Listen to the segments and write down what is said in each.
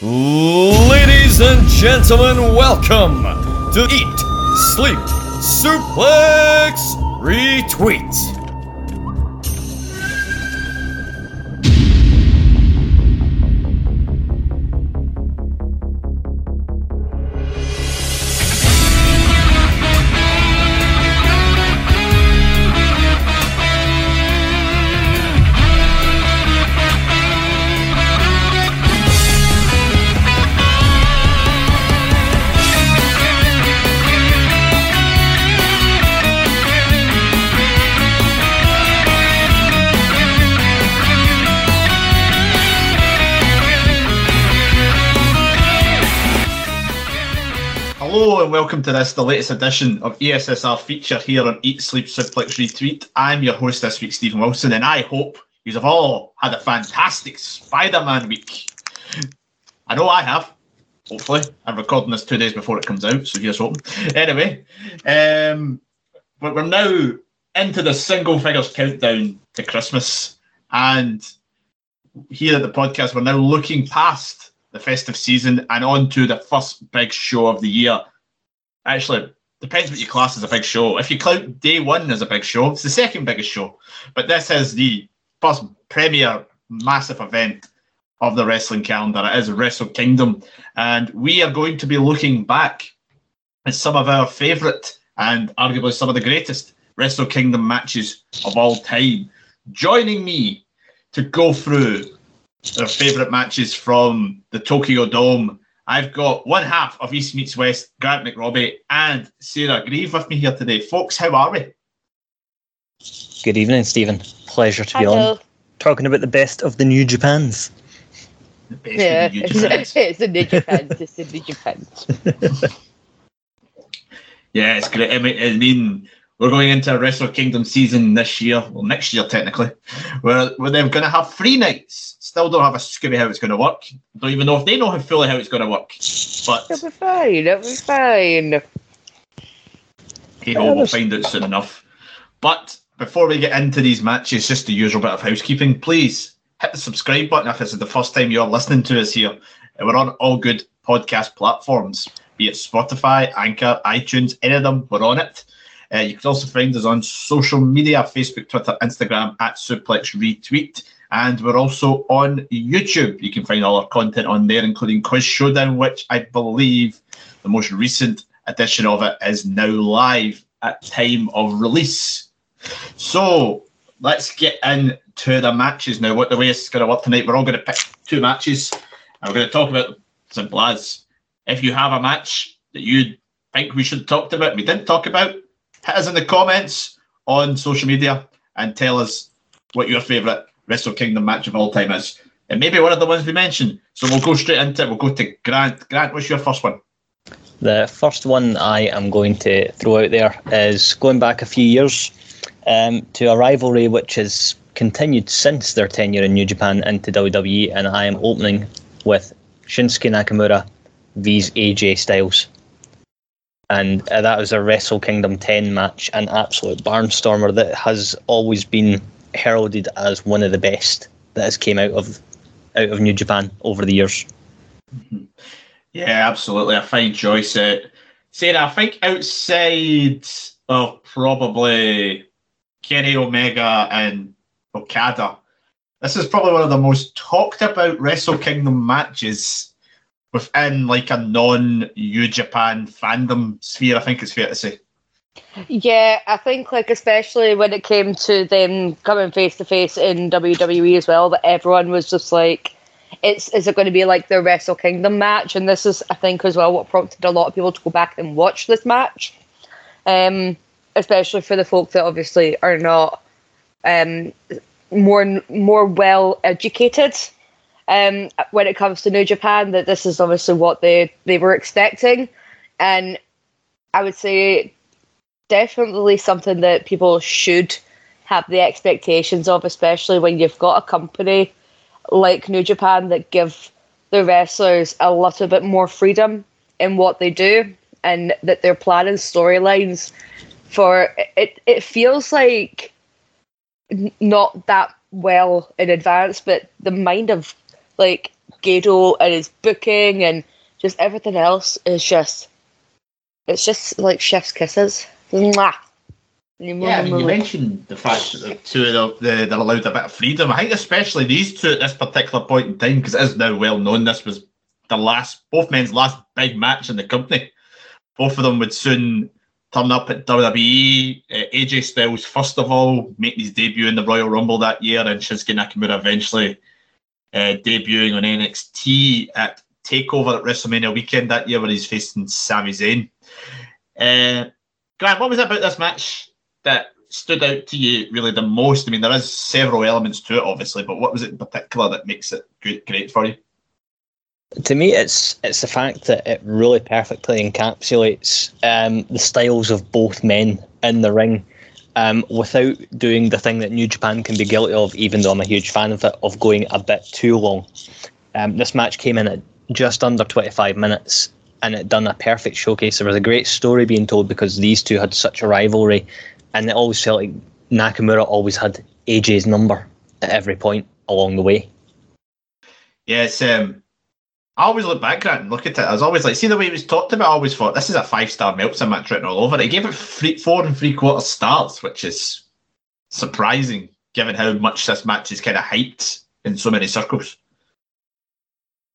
Ladies and gentlemen, welcome to Eat, Sleep, Suplex, Retweet. Welcome to this, the latest edition of ESSR feature here on Eat, Sleep, Suplex, Retweet. I'm your host this week, Stephen Wilson, and I hope you have all had a fantastic Spider-Man week. I know I have. Hopefully, I'm recording this two days before it comes out, so here's hoping. Anyway, um, but we're now into the single figures countdown to Christmas, and here at the podcast, we're now looking past the festive season and on to the first big show of the year. Actually, depends what you class as a big show. If you count day one as a big show, it's the second biggest show. But this is the first premier massive event of the wrestling calendar. It is Wrestle Kingdom. And we are going to be looking back at some of our favourite and arguably some of the greatest Wrestle Kingdom matches of all time. Joining me to go through their favourite matches from the Tokyo Dome. I've got one half of East Meets West, Grant McRobbie, and Sarah Grieve with me here today. Folks, how are we? Good evening, Stephen. Pleasure to be on. Talking about the best of the New Japans. The best Yeah, of the it's, Japan. it's a New Japan. It's a New Japan. Yeah, it's great. I mean, we're going into a Wrestle Kingdom season this year, well, next year technically, where, where they're going to have three nights. Still don't have a scooby how it's going to work. Don't even know if they know how fully how it's going to work. But It'll be fine. It'll be fine. hey ho, we'll find out soon enough. But before we get into these matches, just the usual bit of housekeeping. Please hit the subscribe button if this is the first time you're listening to us here. And We're on all good podcast platforms, be it Spotify, Anchor, iTunes, any of them, we're on it. Uh, you can also find us on social media Facebook, Twitter, Instagram at Suplex Retweet. And we're also on YouTube. You can find all our content on there, including Quiz Showdown, which I believe the most recent edition of it is now live at time of release. So let's get into the matches now. What the way it's going to work tonight, we're all going to pick two matches, and we're going to talk about them. simple as. If you have a match that you think we should talk about, we didn't talk about, hit us in the comments on social media and tell us what your favourite Wrestle Kingdom match of all time is. And maybe one of the ones we mentioned. So we'll go straight into it. We'll go to Grant. Grant, what's your first one? The first one I am going to throw out there is going back a few years um, to a rivalry which has continued since their tenure in New Japan into WWE, and I am opening with Shinsuke Nakamura vs AJ Styles. And uh, that was a Wrestle Kingdom 10 match, an absolute barnstormer that has always been heralded as one of the best that has came out of out of New Japan over the years. Yeah, absolutely. A fine choice. Uh, Sarah, I think outside of probably Kenny Omega and Okada, this is probably one of the most talked about Wrestle Kingdom matches within like a non New Japan fandom sphere, I think it's fair to say. Yeah, I think like especially when it came to them coming face to face in WWE as well, that everyone was just like, "It's is it going to be like the Wrestle Kingdom match?" And this is, I think, as well what prompted a lot of people to go back and watch this match, um, especially for the folk that obviously are not um, more more well educated um, when it comes to New Japan. That this is obviously what they they were expecting, and I would say definitely something that people should have the expectations of, especially when you've got a company like New Japan that give the wrestlers a little bit more freedom in what they do and that they're planning storylines for it it feels like not that well in advance but the mind of like Gedo and his booking and just everything else is just it's just like chef's kisses. Mwah. Yeah, I mean, you mentioned the fact that the two of them, they're allowed a bit of freedom. I think especially these two at this particular point in time, because it is now well known this was the last, both men's last big match in the company. Both of them would soon turn up at WWE. Uh, AJ Styles, first of all, making his debut in the Royal Rumble that year, and Shinsuke Nakamura eventually uh, debuting on NXT at Takeover at WrestleMania weekend that year, where he's facing Sami Zayn. Uh, Grant, what was it about this match that stood out to you really the most? I mean, there is several elements to it, obviously, but what was it in particular that makes it great, great for you? To me, it's it's the fact that it really perfectly encapsulates um, the styles of both men in the ring, um, without doing the thing that New Japan can be guilty of. Even though I'm a huge fan of it, of going a bit too long. Um, this match came in at just under 25 minutes, and it done a perfect showcase. There was a great story being told because these two had such a rivalry, and it always felt like Nakamura always had AJ's number at every point along the way. Yes, um, I always look back at it and look at it. I was always like, see the way it was talked about. I always thought this is a five star Meltzer match written all over it. He gave it three, four and three quarter stars, which is surprising given how much this match is kind of hyped in so many circles.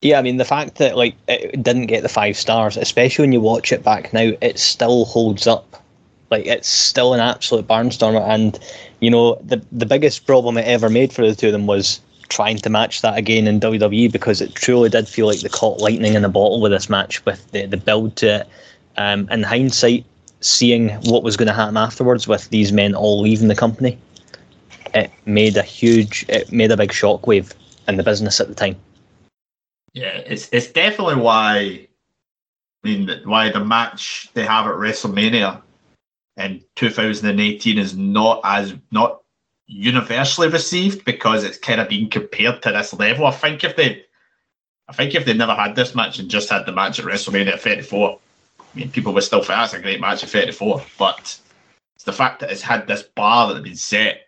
Yeah, I mean the fact that like it didn't get the five stars, especially when you watch it back now, it still holds up. Like it's still an absolute barnstormer, and you know the the biggest problem it ever made for the two of them was trying to match that again in WWE because it truly did feel like they caught lightning in a bottle with this match with the, the build to it. Um, in hindsight, seeing what was going to happen afterwards with these men all leaving the company, it made a huge, it made a big shockwave in the business at the time. Yeah, it's it's definitely why. I mean, why the match they have at WrestleMania in 2018 is not as not universally received because it's kind of being compared to this level. I think if they, I think if they never had this match and just had the match at WrestleMania 34, I mean, people would still think that's a great match at 34. But it's the fact that it's had this bar that had been set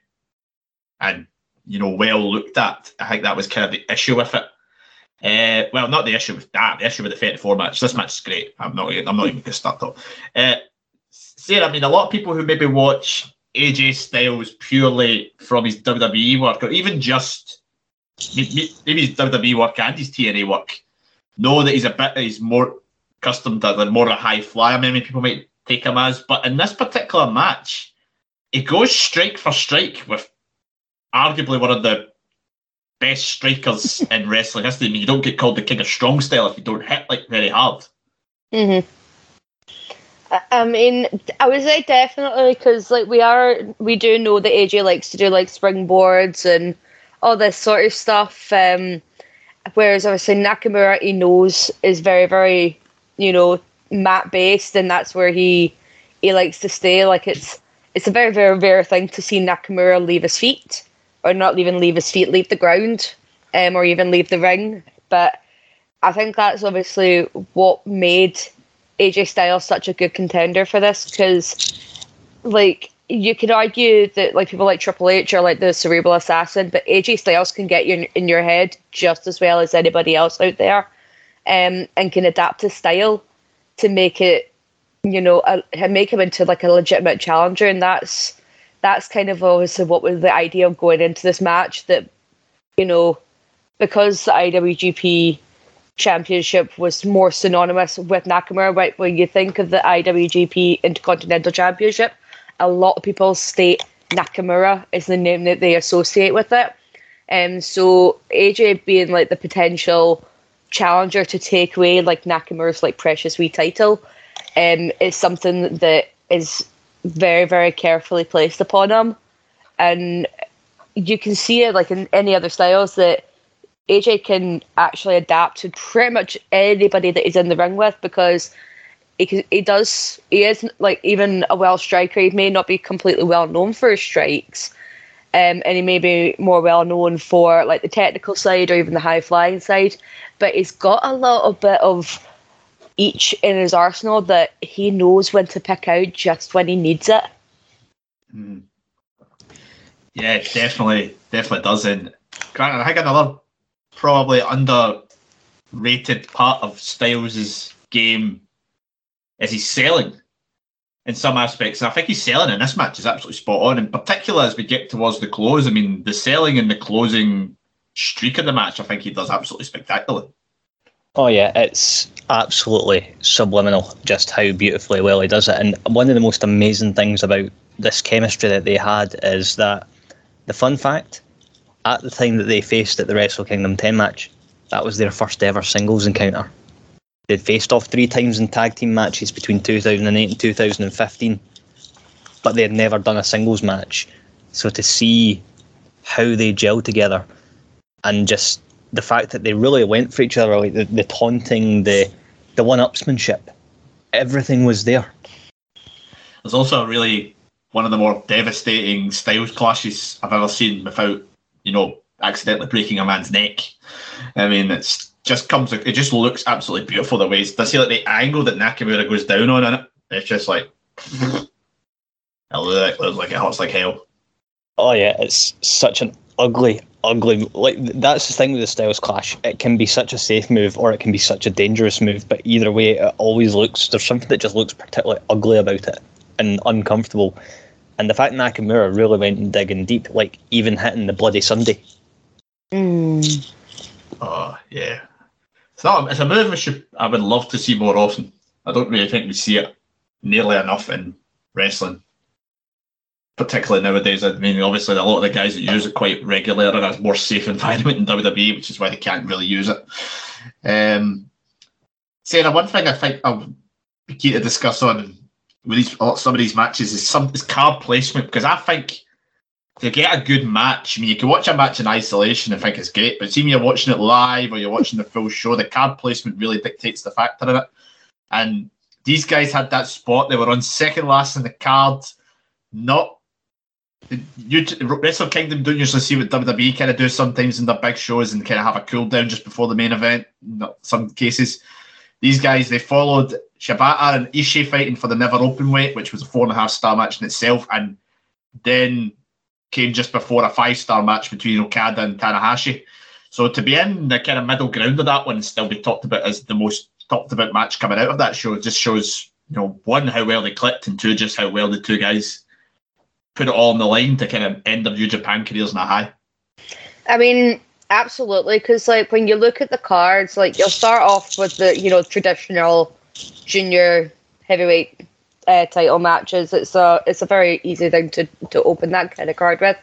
and you know well looked at. I think that was kind of the issue with it. Uh, well, not the issue with that. The issue with the 34 match. This match is great. I'm not. I'm not even going to start though. Uh, Sarah, I mean, a lot of people who maybe watch AJ Styles purely from his WWE work, or even just maybe his WWE work and his TNA work, know that he's a bit he's more accustomed to the more a high flyer. Many people might take him as, but in this particular match, he goes strike for strike with arguably one of the best strikers in wrestling history. I mean, you don't get called the king of strong style if you don't hit like very hard. Mm-hmm. I mean, I would say definitely because like we are, we do know that AJ likes to do like springboards and all this sort of stuff. Um, whereas obviously Nakamura, he knows is very, very, you know, mat based, and that's where he he likes to stay. Like it's it's a very, very rare thing to see Nakamura leave his feet, or not even leave his feet, leave the ground, um, or even leave the ring. But I think that's obviously what made AJ Styles such a good contender for this? Because, like, you could argue that like people like Triple H are like the cerebral assassin, but AJ Styles can get you in, your head just as well as anybody else out there, um, and can adapt his style to make it, you know, a, make him into like a legitimate challenger, and that's that's kind of obviously what was the idea of going into this match that, you know, because the IWGP Championship was more synonymous with Nakamura. Right when you think of the IWGP Intercontinental Championship, a lot of people state Nakamura is the name that they associate with it. And um, so AJ being like the potential challenger to take away like Nakamura's like precious wee title, um, is something that is very very carefully placed upon him, and you can see it like in any other styles that AJ can actually adapt to pretty much anybody that he's in the ring with because he, he does he is like even a well striker. He may not be completely well known for his strikes, um, and he may be more well known for like the technical side or even the high flying side. But he's got a little bit of each in his arsenal that he knows when to pick out just when he needs it. Mm. Yeah, definitely, definitely does. And I think another probably underrated part of Styles' game is he's selling in some aspects. And I think he's selling in this match is absolutely spot on. In particular, as we get towards the close, I mean, the selling and the closing streak of the match, I think he does absolutely spectacularly. Oh yeah, it's absolutely subliminal just how beautifully well he does it. And one of the most amazing things about this chemistry that they had is that the fun fact, at the time that they faced at the Wrestle Kingdom 10 match, that was their first ever singles encounter. They'd faced off three times in tag team matches between 2008 and 2015, but they had never done a singles match. So to see how they gel together and just the fact that they really went for each other, like the, the taunting, the the one-upsmanship, everything was there. There's also a really one of the more devastating styles clashes I've ever seen without, you know, accidentally breaking a man's neck. I mean, it's just comes. It just looks absolutely beautiful the way. Does see like the angle that Nakamura goes down on it? It's just like. it looks like it hurts like hell. Oh yeah, it's such an ugly, ugly. Like that's the thing with the Styles Clash. It can be such a safe move, or it can be such a dangerous move. But either way, it always looks. There's something that just looks particularly ugly about it and uncomfortable. And the fact Nakamura really went and digging deep, like even hitting the bloody Sunday. Mm. Oh yeah, it's not. It's a move I should. I would love to see more often. I don't really think we see it nearly enough in wrestling, particularly nowadays. I mean, obviously a lot of the guys that use it quite regularly are in a more safe environment in WWE, which is why they can't really use it. Um, Sarah, one thing I think I'll be keen to discuss on with these oh, some of these matches is some is card placement because I think to get a good match, I mean, you can watch a match in isolation and think it's great, but see when you're watching it live or you're watching the full show, the card placement really dictates the factor in it. And these guys had that spot; they were on second last in the card. Not you, Wrestle Kingdom don't usually see what WWE kind of do sometimes in their big shows and kind of have a cool down just before the main event. In some cases, these guys they followed Shibata and Ishii fighting for the never open weight, which was a four and a half star match in itself, and then came just before a five star match between Okada and Tanahashi. So to be in the kind of middle ground of that one and still be talked about as the most talked about match coming out of that show just shows, you know, one, how well they clicked, and two, just how well the two guys put it all on the line to kind of end their New Japan careers in a high. I mean, absolutely, because like when you look at the cards, like you'll start off with the you know traditional junior heavyweight uh, title matches. It's a it's a very easy thing to to open that kind of card with,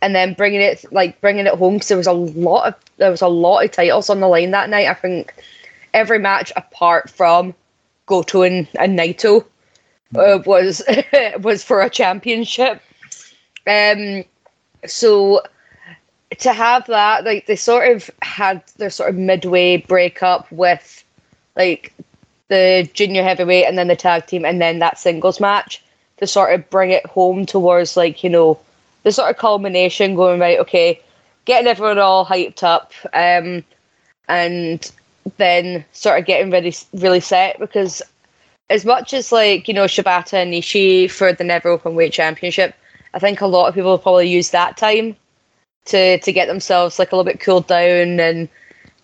and then bringing it like bringing it home because there was a lot of there was a lot of titles on the line that night. I think every match apart from Goto and, and Naito uh, was was for a championship. Um, so to have that, like they sort of had their sort of midway breakup with like the junior heavyweight and then the tag team and then that singles match to sort of bring it home towards like you know the sort of culmination going right okay getting everyone all hyped up um and then sort of getting really really set because as much as like you know Shibata and Ishii for the Never Open Weight Championship, I think a lot of people probably use that time to to get themselves like a little bit cooled down and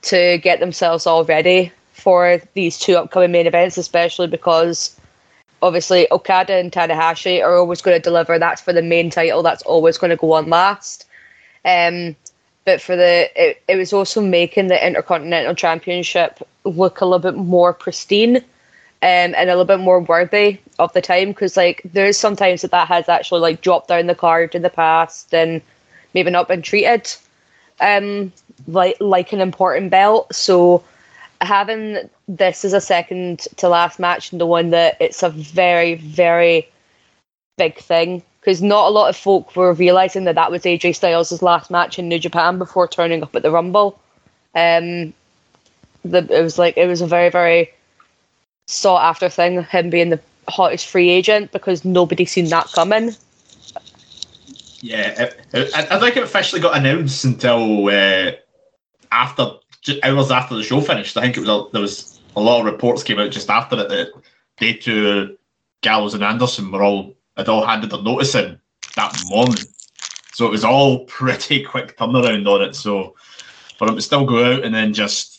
to get themselves all ready for these two upcoming main events, especially because obviously Okada and Tanahashi are always going to deliver. That's for the main title. That's always going to go on last. Um, but for the it, it was also making the Intercontinental Championship look a little bit more pristine um, and a little bit more worthy of the time because like there's sometimes that that has actually like dropped down the card in the past and maybe not been treated um like like an important belt so having this as a second to last match and the one that it's a very very big thing because not a lot of folk were realizing that that was AJ Styles' last match in New Japan before turning up at the Rumble. Um, the it was like it was a very very sought after thing him being the hottest free agent because nobody seen that coming. Yeah, I, I think it officially got announced until uh, after hours after the show finished. I think it was there was a lot of reports came out just after it that they two, Gallows and Anderson, were all had all handed their notice in that morning. So it was all pretty quick turnaround on it. So for him to still go out and then just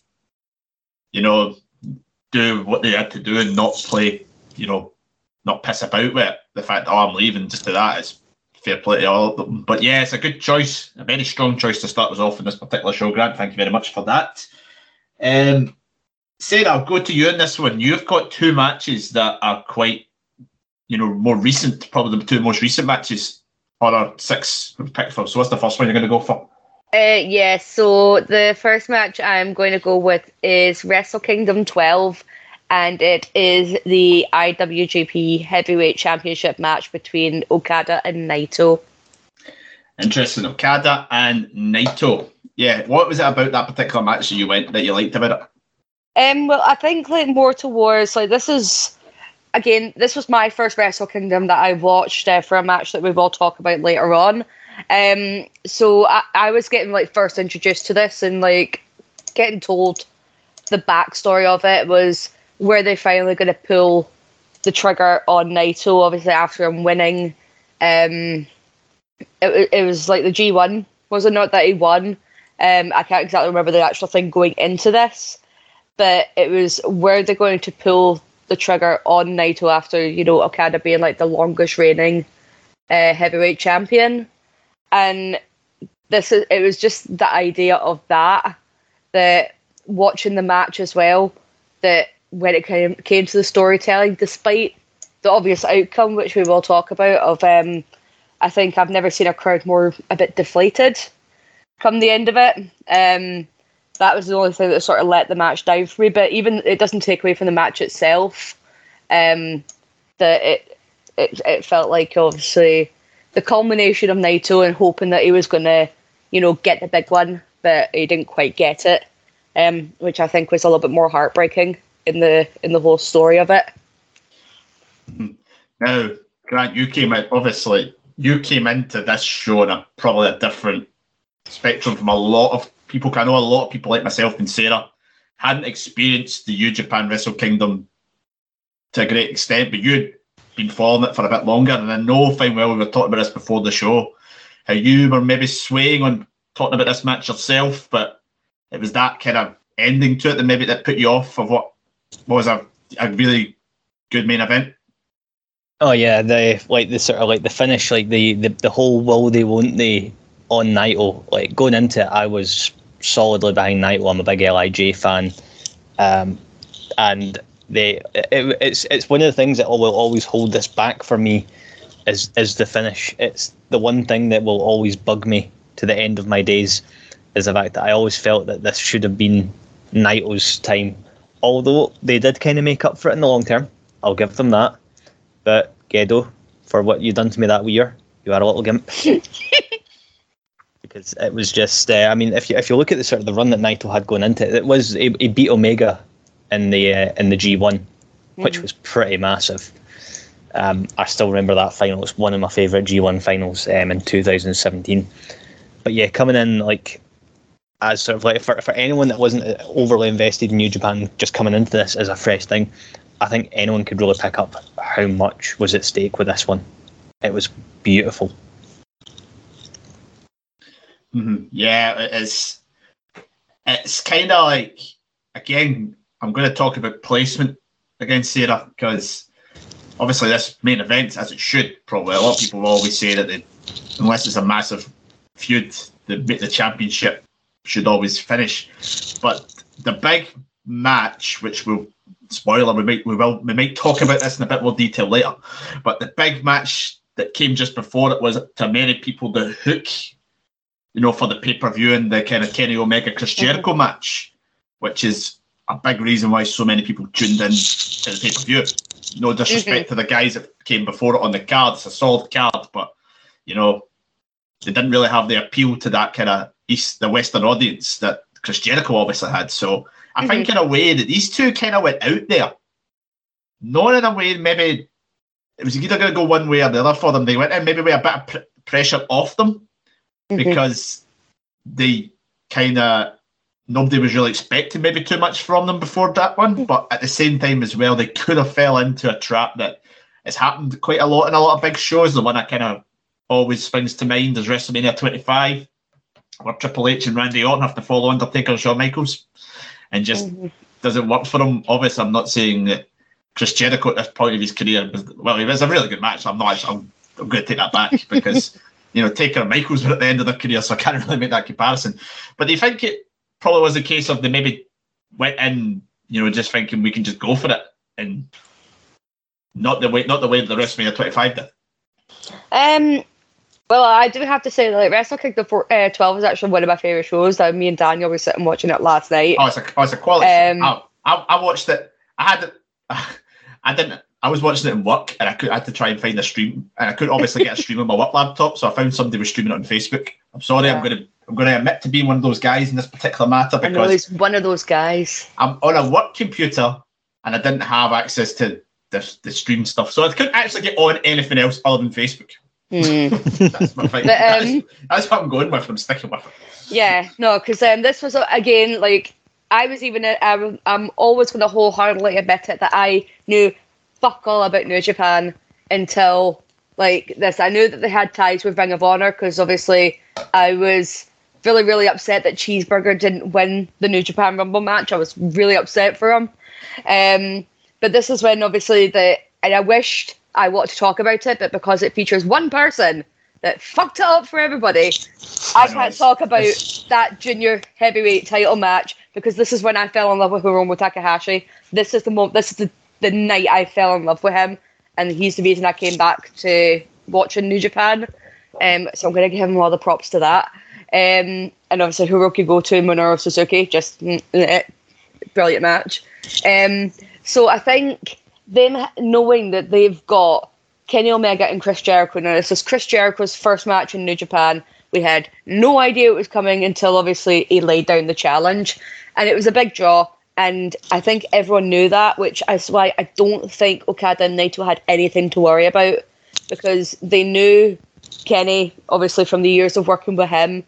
you know, do what they had to do and not play, you know, not piss about with it. The fact that oh, I'm leaving just to that is fair play to all of them. But yeah, it's a good choice, a very strong choice to start us off in this particular show, Grant. Thank you very much for that. Um, Sarah, I'll go to you in this one. You've got two matches that are quite, you know, more recent, probably the two most recent matches our six pick for. So what's the first one you're going to go for? Uh, yeah, so the first match I'm going to go with is Wrestle Kingdom 12, and it is the IWGP Heavyweight Championship match between Okada and Naito. Interesting, Okada and Naito. Yeah, what was it about that particular match that you went that you liked about it? Um, well, I think like more towards like this is again, this was my first Wrestle Kingdom that I watched uh, for a match that we will talk about later on. Um, so I, I was getting like first introduced to this and like getting told the backstory of it was where they finally going to pull the trigger on Naito. Obviously, after him winning, um, it, it was like the G1 was it not that he won? Um, I can't exactly remember the actual thing going into this, but it was where they're going to pull the trigger on Naito after you know Okada being like the longest reigning uh, heavyweight champion, and this is it was just the idea of that that watching the match as well that when it came came to the storytelling, despite the obvious outcome which we will talk about of um, I think I've never seen a crowd more a bit deflated come the end of it. Um, that was the only thing that sort of let the match down for me. But even it doesn't take away from the match itself. Um, that it, it it felt like obviously the culmination of Naito and hoping that he was going to, you know, get the big one, but he didn't quite get it. Um, which I think was a little bit more heartbreaking in the in the whole story of it. Now, Grant, you came out obviously you came into this show on a probably a different spectrum from a lot of people. I know a lot of people like myself and Sarah hadn't experienced the New Japan Wrestle Kingdom to a great extent, but you'd been following it for a bit longer. And I know fine well we were talking about this before the show, how you were maybe swaying on talking about this match yourself, but it was that kind of ending to it that maybe that put you off of what was a, a really good main event. Oh yeah, the like the sort of like the finish, like the the, the whole will they won't they on Naito. Like going into it, I was solidly behind Naito. I'm a big Lij fan, um, and they it, it's it's one of the things that will always hold this back for me is is the finish. It's the one thing that will always bug me to the end of my days is the fact that I always felt that this should have been Naito's time. Although they did kind of make up for it in the long term, I'll give them that. But Gedo, for what you've done to me that year, you are a little gimp. because it was just, uh, I mean, if you if you look at the sort of the run that Naito had going into it, it was he, he beat Omega in the uh, in the G one, which Mhm. was pretty massive. Um, I still remember that final. It's one of my favourite G1 finals um, in 2017. But yeah, coming in like as sort of like for, for anyone that wasn't uh, overly invested in New Japan, just coming into this as a fresh thing, I think anyone could really pick up how much was at stake with this one. It was beautiful. hmm Yeah, it is. It's kind of like again. I'm going to talk about placement against Sarah because obviously this main event, as it should probably, a lot of people always say that they, unless it's a massive feud, the the championship should always finish. But the big match, which will spoiler, we might we will we might talk about this in a bit more detail later. But the big match that came just before it was to many people the hook you know, for the pay per view and the kind of Kenny Omega Chris mm-hmm. Jericho match, which is a big reason why so many people tuned in to the pay per view. No disrespect mm-hmm. to the guys that came before it on the card, it's a solid card, but you know, they didn't really have the appeal to that kind of East, the Western audience that Chris Jericho obviously had. So I think in a way that these two kind of went out there, not in a way maybe it was either going to go one way or the other for them. They went in maybe with a bit of pr- pressure off them Mhm. because they kind of nobody was really expecting maybe too much from them before that one. But at the same time as well, they could have fell into a trap that has happened quite a lot in a lot of big shows. The one that kind of always springs to mind is WrestleMania 25, where Triple H and Randy Orton have to follow Undertaker and Shawn Michaels. and just Mm-hmm. doesn't work for him. Obviously, I'm not saying that Chris Jericho at this point of his career was well, it was a really good match. I'm not. I'm, I'm going to take that back because you know Taker and Michaels were at the end of their career, so I can't really make that comparison. But do you think it probably was a case of they maybe went in, you know, just thinking we can just go for it and not the way, not the way the WrestleMania 25 did. Um, well, I do have to say, like Wrestle Kingdom four, uh, 12 is actually one of my favorite shows. That me and Daniel were sitting watching it last night. Oh, it's a, oh, it's a quality. Um, show. I, I, I watched it. I had it. I didn't. I was watching it in work, and I could I had to try and find a stream, and I couldn't obviously get a stream on my work laptop. So I found somebody was streaming it on Facebook. I'm sorry. I'm going to. I'm going to admit to being one of those guys in this particular matter because I know because one of those guys. I'm on a work computer and I didn't have access to the, the stream stuff, so I couldn't actually get on anything else other than Facebook. Hmm. That's my thing. But, that's, um, that's what I'm going with. I'm sticking with it. Yeah, no, because um, this was again like I was even uh, I'm, I'm always going to wholeheartedly admit it that I knew fuck all about New Japan until like this. I knew that they had ties with Ring of Honor because obviously I was really really upset that Cheeseburger didn't win the New Japan Rumble match. I was really upset for him. Um, but this is when obviously the and I wished I want to talk about it, but because it features one person that fucked it up for everybody, I I can't talk about it's- that junior heavyweight title match because this is when I fell in love with Hiromu Takahashi. This is the moment. This is the, the night I fell in love with him, and he's the reason I came back to watching New Japan. Um, so I'm going to give him all the props to that. Um, and obviously Hirooki Goto, Minoru Suzuki, just mm, eh, brilliant match. Um, so I think them knowing that they've got Kenny Omega and Chris Jericho. Now this is Chris Jericho's first match in New Japan. We had no idea it was coming until obviously he laid down the challenge, and it was a big draw. And I think everyone knew that, which is why I don't think Okada and Naito had anything to worry about because they knew Kenny, obviously from the years of working with him,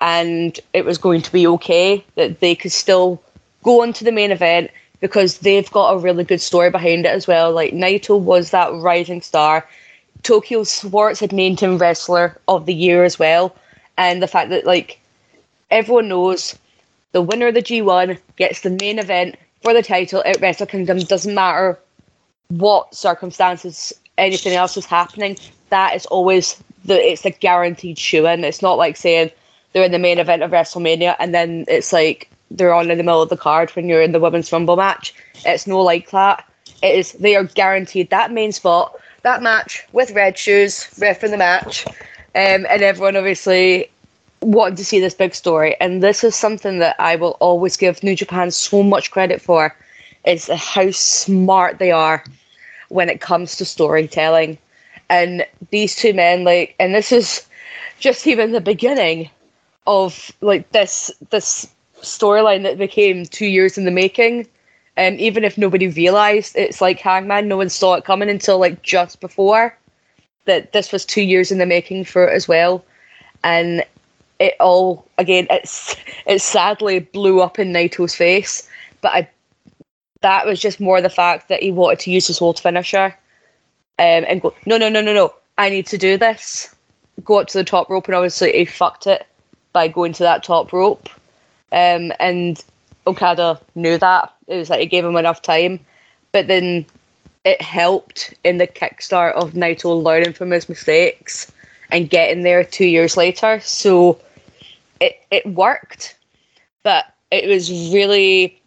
and it was going to be okay that they could still go on to the main event because they've got a really good story behind it as well. Like Naito was that rising star. Tokyo Sports had named him wrestler of the year as well. And the fact that like everyone knows the winner of the G1 gets the main event for the title at Wrestle Kingdom doesn't matter what circumstances anything else is happening. That is always the it's a guaranteed shoe in. It's not like saying they're in the main event of WrestleMania and then it's like they're on in the middle of the card when you're in the women's rumble match. It's no like that. It is they are guaranteed that main spot, that match with red shoes, ref in the match, um, and everyone obviously wanting to see this big story. And this is something that I will always give New Japan so much credit for, is how smart they are when it comes to storytelling. And these two men, like, and this is just even the beginning of like this this storyline that became two years in the making. And even if nobody realized, it's like Hangman, no one saw it coming until like just before that this was two years in the making for it as well. And it all again, it's it sadly blew up in Naito's face, but I that was just more the fact that he wanted to use his old finisher um, and go, no, no, no, no, no, I need to do this. Go up to the top rope, and obviously he fucked it by going to that top rope. Um, and Okada knew that. It was like it gave him enough time. But then it helped in the kickstart of Naito learning from his mistakes and getting there two years later. So it, it worked. But it was really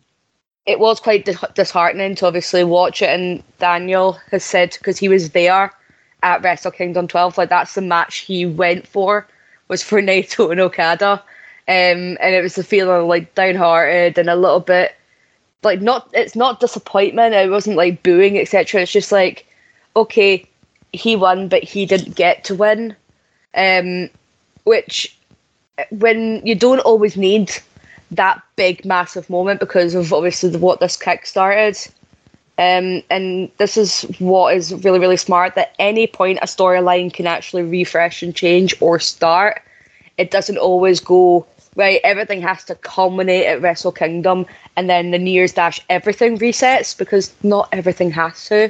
it was quite disheartening to obviously watch it. And Daniel has said because he was there at Wrestle Kingdom 12, like that's the match he went for was for Naito and Okada, um, and it was a feeling like downhearted and a little bit like not. It's not disappointment. It wasn't like booing, etc. It's just like, okay, he won, but he didn't get to win, um, which when you don't always need that big massive moment because of obviously the, what this kick started. Um, and this is what is really really smart that any point a storyline can actually refresh and change or start. It doesn't always go right. Everything has to culminate at Wrestle Kingdom, and then the New Year's Dash everything resets because not everything has to.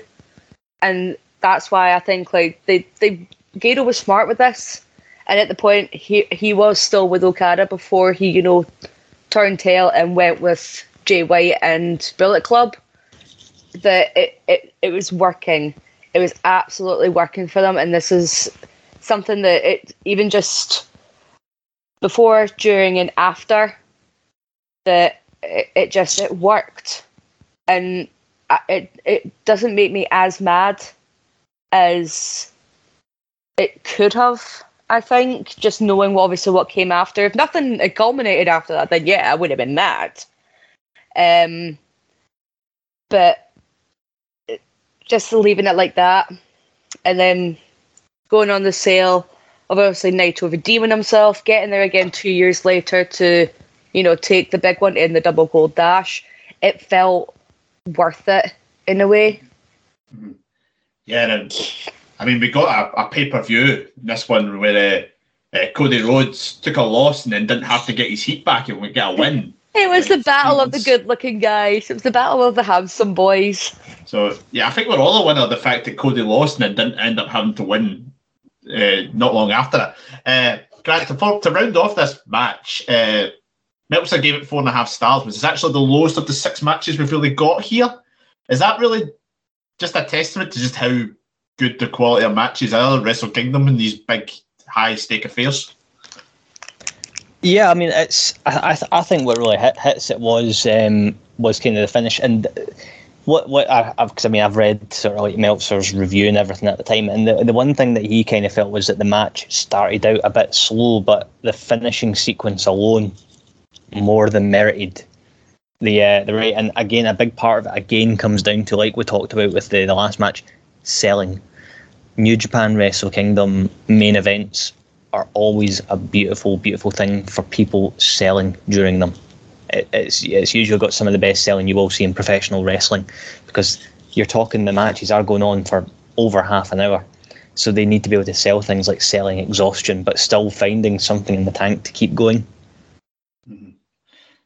And that's why I think like they they Gedo was smart with this, and at the point he he was still with Okada before he you know turned tail and went with Jay White and Bullet Club that it, it, it was working. It was absolutely working for them, and this is something that it even just before, during, and after that it, it just it worked, and it it doesn't make me as mad as it could have. I think just knowing what obviously what came after. If nothing had culminated after that, then yeah, I would have been mad. Um, but just leaving it like that, and then going on the sale of obviously Naito redeeming himself, getting there again two years later to, you know, take the big one in the double gold dash. It felt worth it in a way. Mm-hmm. Yeah, and I mean, we got a, a pay per view this one where uh, uh, Cody Rhodes took a loss and then didn't have to get his heat back and we get a win. It was the battle of the good looking guys. It was the battle of the handsome boys. So, yeah, I think we're all aware of the fact that Cody lost and then didn't end up having to win uh, not long after it. Uh, Grant, to, to round off this match, uh, Meltzer gave it four and a half stars, which is actually the lowest of the six matches we've really got here. Is that really just a testament to just how good the quality of matches are Wrestle Kingdom in these big, high stake affairs? Yeah, I mean, it's. I I, th- I think what really hit, hits it was um, was kind of the finish, and what what I, have because I mean I've read sort of like Meltzer's review and everything at the time, and the the one thing that he kind of felt was that the match started out a bit slow, but the finishing sequence alone more than merited the uh, the right. And again, a big part of it again comes down to like we talked about with the the last match, selling. New Japan Wrestle Kingdom main events are always a beautiful, beautiful thing for people selling during them. It, it's it's usually got some of the best selling you will see in professional wrestling because you're talking the matches are going on for over half an hour. So they need to be able to sell things like selling exhaustion, but still finding something in the tank to keep going. Mm-hmm.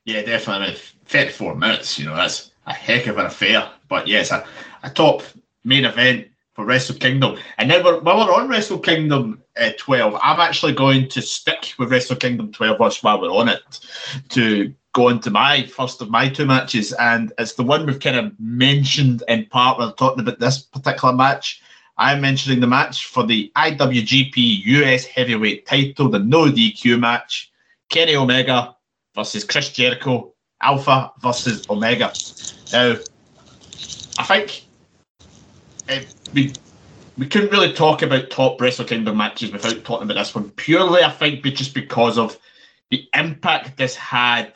Yeah, definitely. 34 minutes, you know, that's a heck of an affair. But yes, a, a top main event for Wrestle Kingdom. And now we're, while we're on Wrestle Kingdom uh, 12, I'm actually going to stick with Wrestle Kingdom 12 while we're on it to go to my first of my two matches. And it's the one we've kind of mentioned in part when talking about this particular match. I'm mentioning the match for the IWGP US Heavyweight title, the no DQ match. Kenny Omega versus Chris Jericho, Alpha versus Omega. Now, I think it, we we couldn't really talk about top Wrestle Kingdom matches without talking about this one. Purely, I think, just because of the impact this had,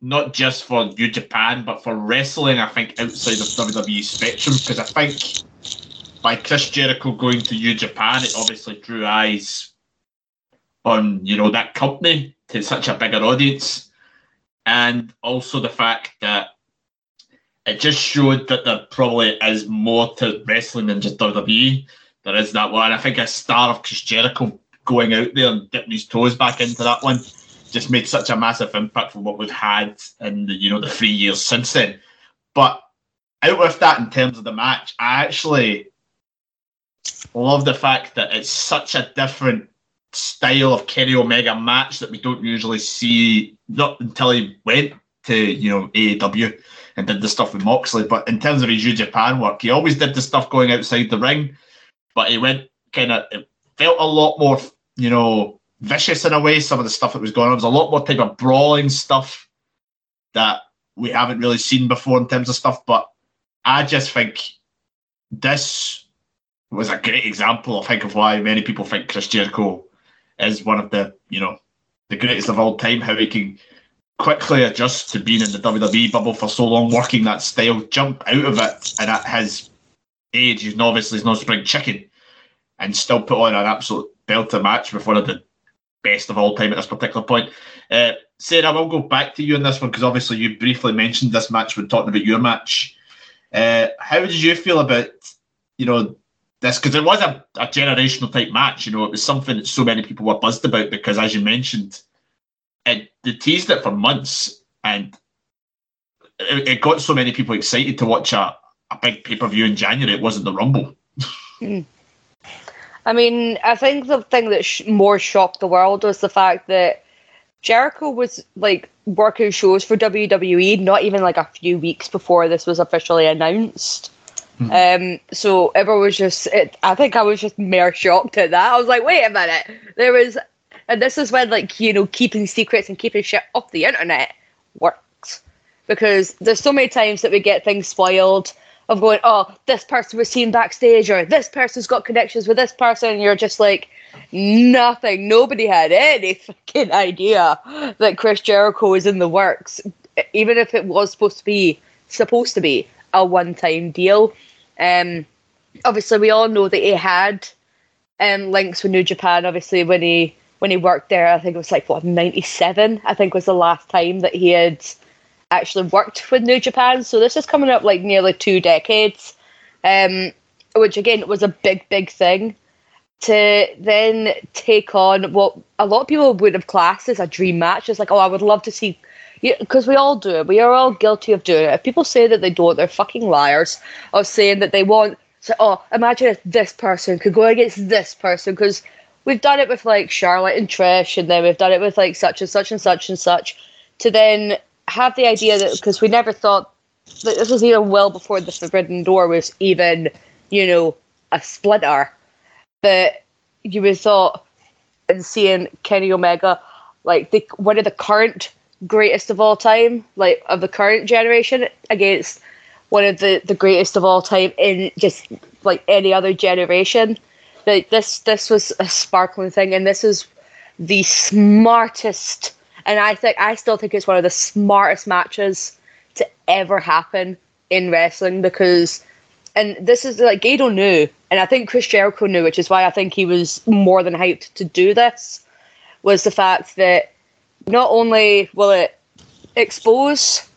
not just for New Japan, but for wrestling. I think outside of WWE spectrum, because I think by Chris Jericho going to New Japan, it obviously drew eyes on you know that company to such a bigger audience, and also the fact that it just showed that there probably is more to wrestling than just WWE. There is that one. I think a star of Chris Jericho going out there and dipping his toes back into that one just made such a massive impact from what we've had in the you know the three years since then. But out with that in terms of the match, I actually love the fact that it's such a different style of Kenny Omega match that we don't usually see not until he went to you know AEW and did the stuff with Moxley. But in terms of his New Japan work, he always did the stuff going outside the ring, but he went kind of it felt a lot more, you know, vicious in a way. Some of the stuff that was going on was a lot more type of brawling stuff that we haven't really seen before in terms of stuff. But I just think this was a great example, I think, of why many people think Chris Jericho is one of the, you know, the greatest of all time. How he can quickly adjust to being in the WWE bubble for so long, working that style, jump out of it, and at his age, he's obviously he's no spring chicken, and still put on an absolute belter match with one of the best of all time at this particular point. Uh, Sarah, we'll go back to you on this one because obviously you briefly mentioned this match when talking about your match. Uh, how did you feel about, you know, this? Because it was a, a generational type match. You know, it was something that so many people were buzzed about because, as you mentioned, it, they teased it for months and it, it got so many people excited to watch a, a big pay per view in January. It wasn't the Rumble. Hmm. I mean, I think the thing that sh- more shocked the world was the fact that Jericho was like working shows for WWE not even like a few weeks before this was officially announced. Um, so everyone was just, it, I think I was just mere shocked at that. I was like, wait a minute, there was, and this is when like you know keeping secrets and keeping shit off the internet works because there's so many times that we get things spoiled of going, oh, this person was seen backstage or this person's got connections with this person, and you're just like, nothing. Nobody had any fucking idea that Chris Jericho was in the works, even if it was supposed to be supposed to be a one-time deal. Um, obviously, we all know that he had um, links with New Japan. Obviously, when he when he worked there, I think it was like what '97. I think was the last time that he had actually worked with New Japan. So this is coming up like nearly two decades, um, which again was a big, big thing. To then take on what a lot of people would have classed as a dream match. It's like, oh, I would love to see, because we all do it. We are all guilty of doing it. If people say that they don't, they're fucking liars. Of saying that they want, so, oh, imagine if this person could go against this person, because we've done it with like Charlotte and Trish, and then we've done it with like such and such and such and such. To then have the idea that because we never thought that this was even well before the Forbidden Door was even, you know, a splitter, that you would thought and seeing Kenny Omega, like the one of the current greatest of all time, like of the current generation, against one of the, the greatest of all time in just like any other generation. Like this this was a sparkling thing and this is the smartest and I think I still think it's one of the smartest matches to ever happen in wrestling because and this is like Gedo knew and I think Chris Jericho knew, which is why I think he was more than hyped to do this, was the fact that not only will it expose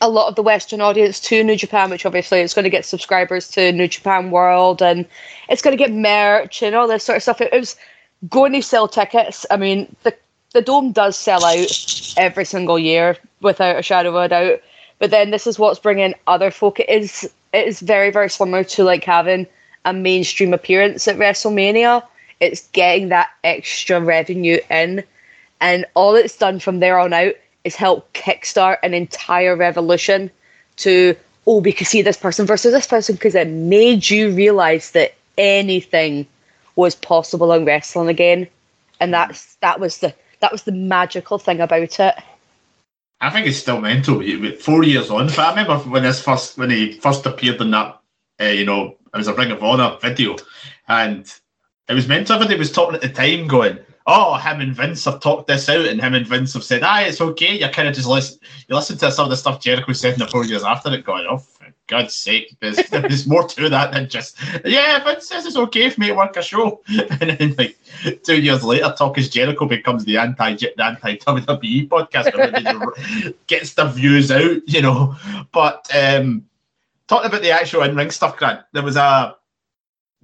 a lot of the Western audience to New Japan, which obviously is going to get subscribers to New Japan World and it's going to get merch and all this sort of stuff. It, it was going to sell tickets. I mean, the the dome does sell out every single year without a shadow of a doubt. But then this is what's bringing other folk. It is it is very very similar to like having a mainstream appearance at WrestleMania. It's getting that extra revenue in, and all it's done from there on out is help kickstart an entire revolution to oh we could see this person versus this person because it made you realize that anything was possible in wrestling again, and that's that was the that was the magical thing about it. I think it's still mental. Four years on, but I remember when this first when he first appeared in that, uh, you know, it was a Ring of Honor video, and it was mental. Everybody was talking at the time, going, "Oh, him and Vince have talked this out," and him and Vince have said, "Ah, it's okay." You kind of just listen, you listen to some of the stuff Jericho said in the four years after it, going, "Oh, for God's sake, there's, there's more to that than just yeah." Vince says it's okay for me to work a show, and then like two years later, Talk is Jericho becomes the anti the anti WWE podcast, gets the views out, you know. But um, talking about the actual in ring stuff, Grant, there was a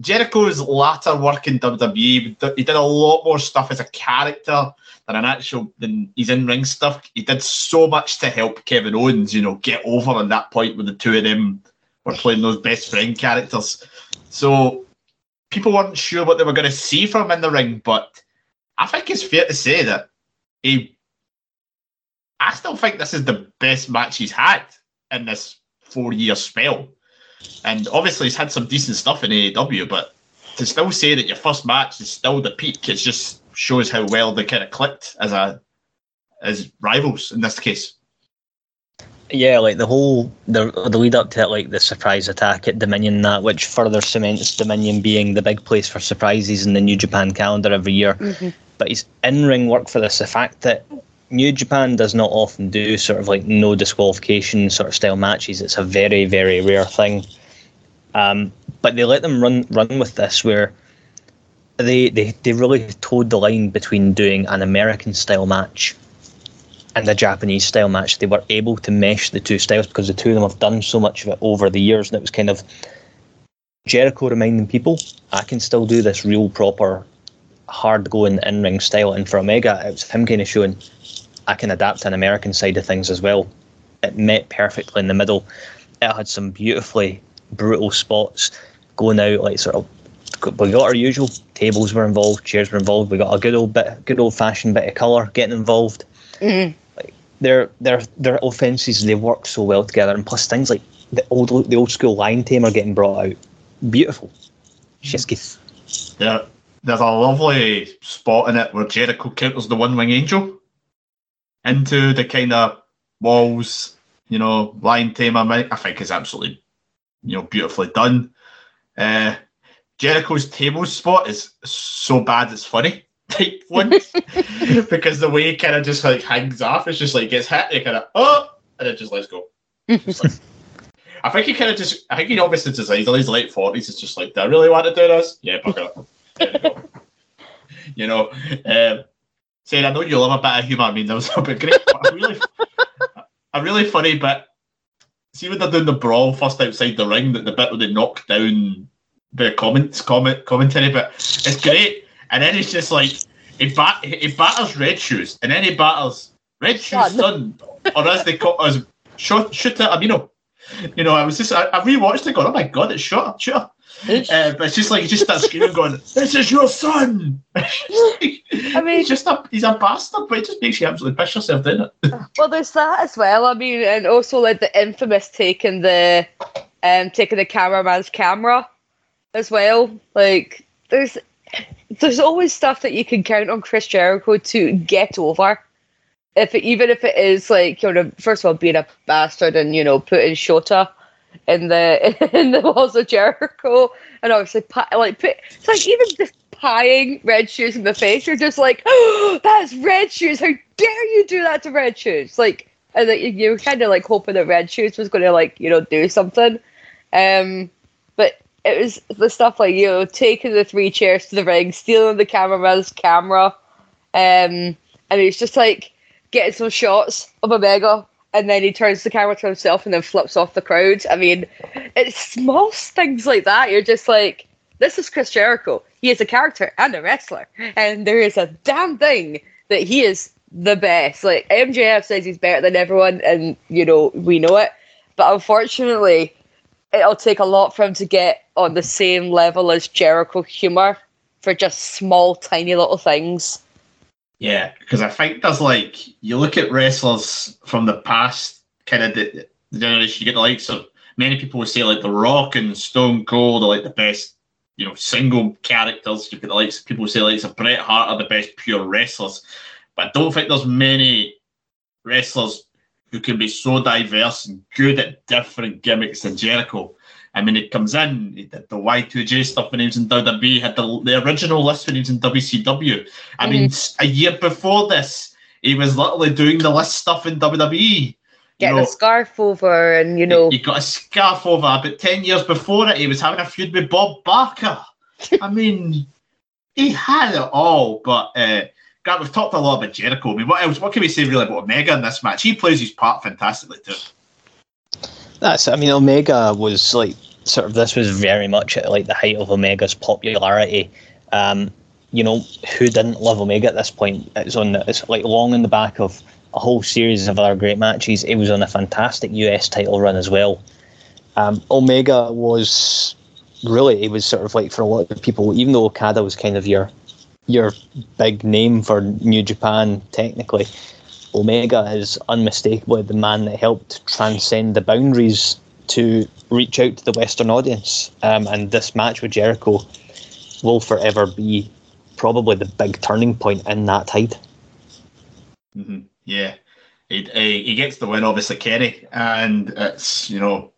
Jericho's latter work in WWE. He did a lot more stuff as a character than an actual than his in ring stuff. He did so much to help Kevin Owens, you know, get over on that point when the two of them were playing those best friend characters. So people weren't sure what they were going to see from him in the ring, but I think it's fair to say that he. I still think this is the best match he's had in this four year spell. And obviously, he's had some decent stuff in AEW, but to still say that your first match is still the peak, it just shows how well they kind of clicked as a as rivals in this case. Yeah, like the whole the the lead up to it, like the surprise attack at Dominion, that which further cements Dominion being the big place for surprises in the New Japan calendar every year. Mm-hmm. But his in ring work for this, the fact that New Japan does not often do sort of like no disqualification sort of style matches. It's a very very rare thing. Um, but they let them run run with this where they they they really towed the line between doing an American style match and a Japanese style match. They were able to mesh the two styles because the two of them have done so much of it over the years, and it was kind of Jericho reminding people, I can still do this real proper hard going in ring style. And for Omega, it was him kind of showing I can adapt an American side of things as well. It met perfectly in the middle. It had some beautifully brutal spots going out, like sort of we got our usual tables were involved, chairs were involved. We got a good old bit, good old fashioned bit of colour getting involved. Mm-hmm. Like their their their offenses, they work so well together, and plus things like the old the old school Lion Tamer getting brought out, beautiful. Mm-hmm. Shiskith. There, there's a lovely spot in it where Jericho counters the one wing angel into the kind of walls, you know, Lion Tamer. I think is absolutely, you know, beautifully done. Uh, Jericho's table spot is so bad it's funny type one because the way he kind of just like hangs off, it's just like gets hit, he kind of oh, and it just lets go. Just like- I think he kind of just, I think he obviously decided in his late forties. It's just like, do I really want to do this? Yeah, bugger it. You you know, um, saying I know you love a bit of humour. I mean, that was a bit great, but a really, a really funny bit. See when they're doing the brawl first outside the ring, that the bit where they knock down the comments, comment, commentary bit. It's great, and then it's just like he bat, he batters red shoes, and then he batters red shoes oh, Son. son, or as they call as shoot shoot at Amino. You know, I was just I, I rewatched it, going, oh my god, it's shut, shut. Uh, but it's just like he just starts screaming, going, "This is your son!" I mean- he's just a he's a bastard, but it just makes you absolutely piss yourself, doesn't it? Well, there's that as well. I mean, and also like the infamous taking the um taking the cameraman's camera as well. Like there's there's always stuff that you can count on Chris Jericho to get over. If it, even if it is like you know, first of all, being a bastard and you know putting Shota in the in the walls of Jericho, and obviously pi- like it's like even just pieing Red Shoes in the face. You're just like, oh, that's Red Shoes. How dare you do that to Red Shoes? Like, and like, you were kind of like hoping that Red Shoes was going to like you know do something. Um, but it was the stuff like you know taking the three chairs to the ring, stealing the cameraman's camera, um, and he's just like getting some shots of Omega, and then he turns the camera to himself and then flips off the crowd. I mean, it's small things like that. You're just like, this is Chris Jericho. He is a character and a wrestler, and there is a damn thing that he is the best. Like MJF says he's better than everyone, and you know we know it. But unfortunately, it'll take a lot for him to get on the same level as Jericho humor for just small, tiny little things. Yeah, because I think there's like you look at wrestlers from the past, kind of the, the generation. You get the likes of many people would say like The Rock and Stone Cold are like the best, you know, single characters. You get the likes of people say like of Bret Hart are the best pure wrestlers, but I don't think there's many wrestlers who can be so diverse and good at different gimmicks than Jericho. I mean, it comes in, he did the Y2J stuff when he was in WWE, had the, the original list when he was in WCW. I mean, a year before this, he was literally doing the list stuff in WWE. Getting you a scarf over, and you know, he got a scarf over, but 10 years before it, he was having a feud with Bob Barker. I mean, he had it all, but uh, Grant, we've talked a lot about Jericho. I mean, what else? What can we say really about Omega in this match? He plays his part fantastically too. That's I mean Omega was like sort of this was very much at like the height of Omega's popularity. Um, you know who didn't love Omega at this point? It's on it's like long in the back of a whole series of other great matches. It was on a fantastic US title run as well. Um, Omega was really it was sort of like for a lot of people, even though Okada was kind of your your big name for New Japan technically. Omega is unmistakably the man that helped transcend the boundaries to reach out to the Western audience. Um, and this match with Jericho will forever be probably the big turning point in that tide. hmm Yeah, he he gets the win, obviously, Kenny, and it's you know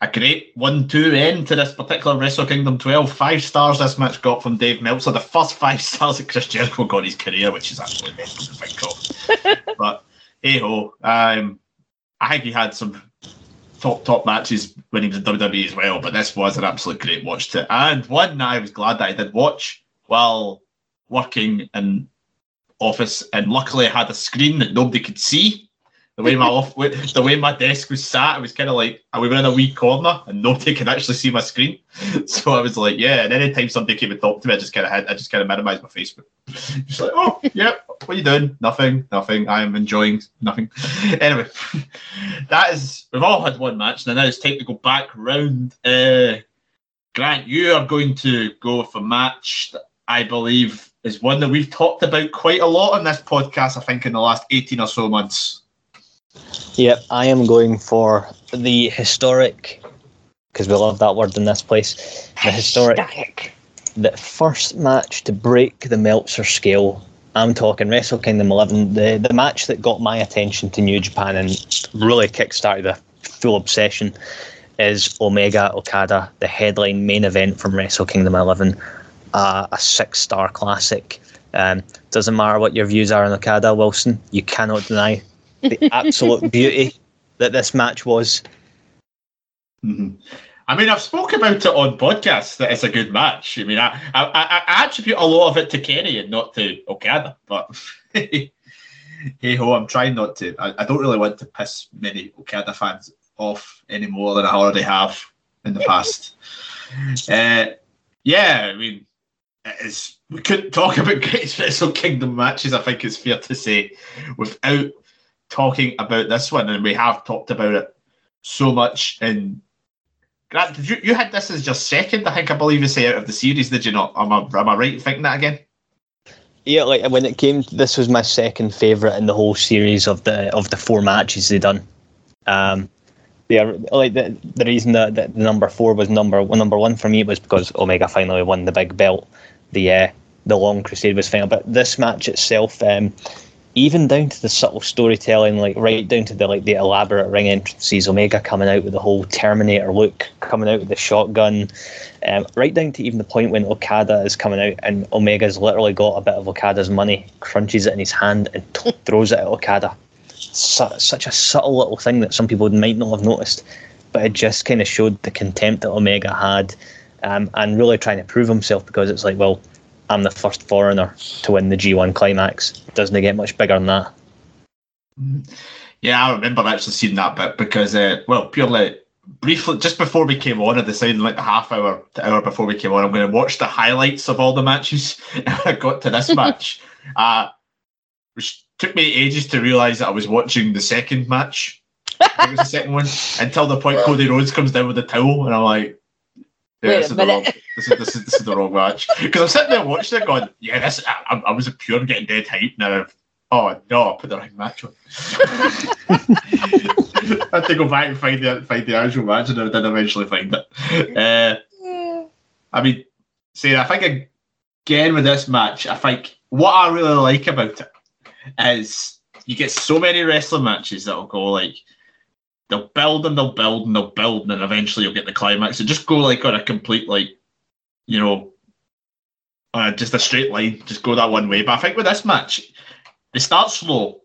a great one-two end to this particular Wrestle Kingdom 12. Five stars this match got from Dave Meltzer, the first five stars that Chris Jericho got in his career, which is actually mental to think of. but hey ho, um, I think he had some top top matches when he was in WWE as well. But this was an absolute great watch to, and one I was glad that I did watch while working in office, and luckily I had a screen that nobody could see. The way my off, the way my desk was sat, it was kind of like we were in a wee corner and nobody could actually see my screen. So I was like, yeah. And anytime somebody came and talked to me, I just kind of had, I just kind of minimized my Facebook. Just like, oh, yep. What are you doing? Nothing. Nothing. I am enjoying nothing. Anyway, that is. We've all had one match, and now it's time to go back round. Uh, Grant, you are going to go a match that I believe is one that we've talked about quite a lot on this podcast, I think, in the last 18 or so months. Yep, I am going for the historic, because we love that word in this place. The historic, Static. the first match to break the Meltzer scale. I'm talking Wrestle Kingdom 11, the, the match that got my attention to New Japan and really kickstarted the full obsession is Omega Okada, the headline main event from Wrestle Kingdom 11, uh, a six star classic. Um, doesn't matter what your views are on Okada, Wilson, you cannot deny the absolute beauty that this match was. Mhm. I mean, I've spoke about it on podcasts that it's a good match. I mean, I, I, I I attribute a lot of it to Kenny and not to Okada, but hey ho, I'm trying not to. I, I don't really want to piss many Okada fans off any more than I already have in the past. Uh, yeah, I mean, it is, we couldn't talk about Great Wrestle Kingdom matches, I think it's fair to say, without talking about this one, and we have talked about it so much And Grant, you, you had this as your second, I think I believe you say out of the series, did you not? Am I, am I right in thinking that again? Yeah, like when it came, this was my second favorite in the whole series of the of the four matches they done. Um, yeah, like the the reason that, that number four was number number one for me was because Omega finally won the big belt. The uh, the long crusade was final, but this match itself, um, even down to the subtle storytelling, like right down to the like the elaborate ring entrances, Omega coming out with the whole Terminator look, coming out with the shotgun, um, right down to even the point when Okada is coming out and Omega's literally got a bit of Okada's money, crunches it in his hand and t- throws it at Okada. Su- such a subtle little thing that some people might not have noticed, but it just kind of showed the contempt that Omega had, um, and really trying to prove himself because it's like, well, I'm the first foreigner to win the G1 climax. Doesn't it get much bigger than that? Yeah, I remember actually seeing that bit because, uh, well, purely briefly, just before we came on, I decided like a half hour to hour before we came on, I'm going to watch the highlights of all the matches. I got to this match, uh, which took me ages to realise that I was watching the second match. It was the second one until the point Cody Rhodes comes down with the towel, and I'm like, yeah, Wait a the minute. This, is, this, is, this is the wrong match. Because I'm sitting there watching it going, yeah, this, I, I was a pure getting dead hype now. Oh no, I put the right match on. I had to go back and find the find the actual match, and I did eventually find it. Uh, I mean, see, I think again with this match, I think what I really like about it is you get so many wrestling matches that'll go like they'll build and they'll build and they'll build, and then eventually you'll get the climax. And just go like on a complete like, you know, uh, just a straight line, just go that one way. But I think with this match, they start slow,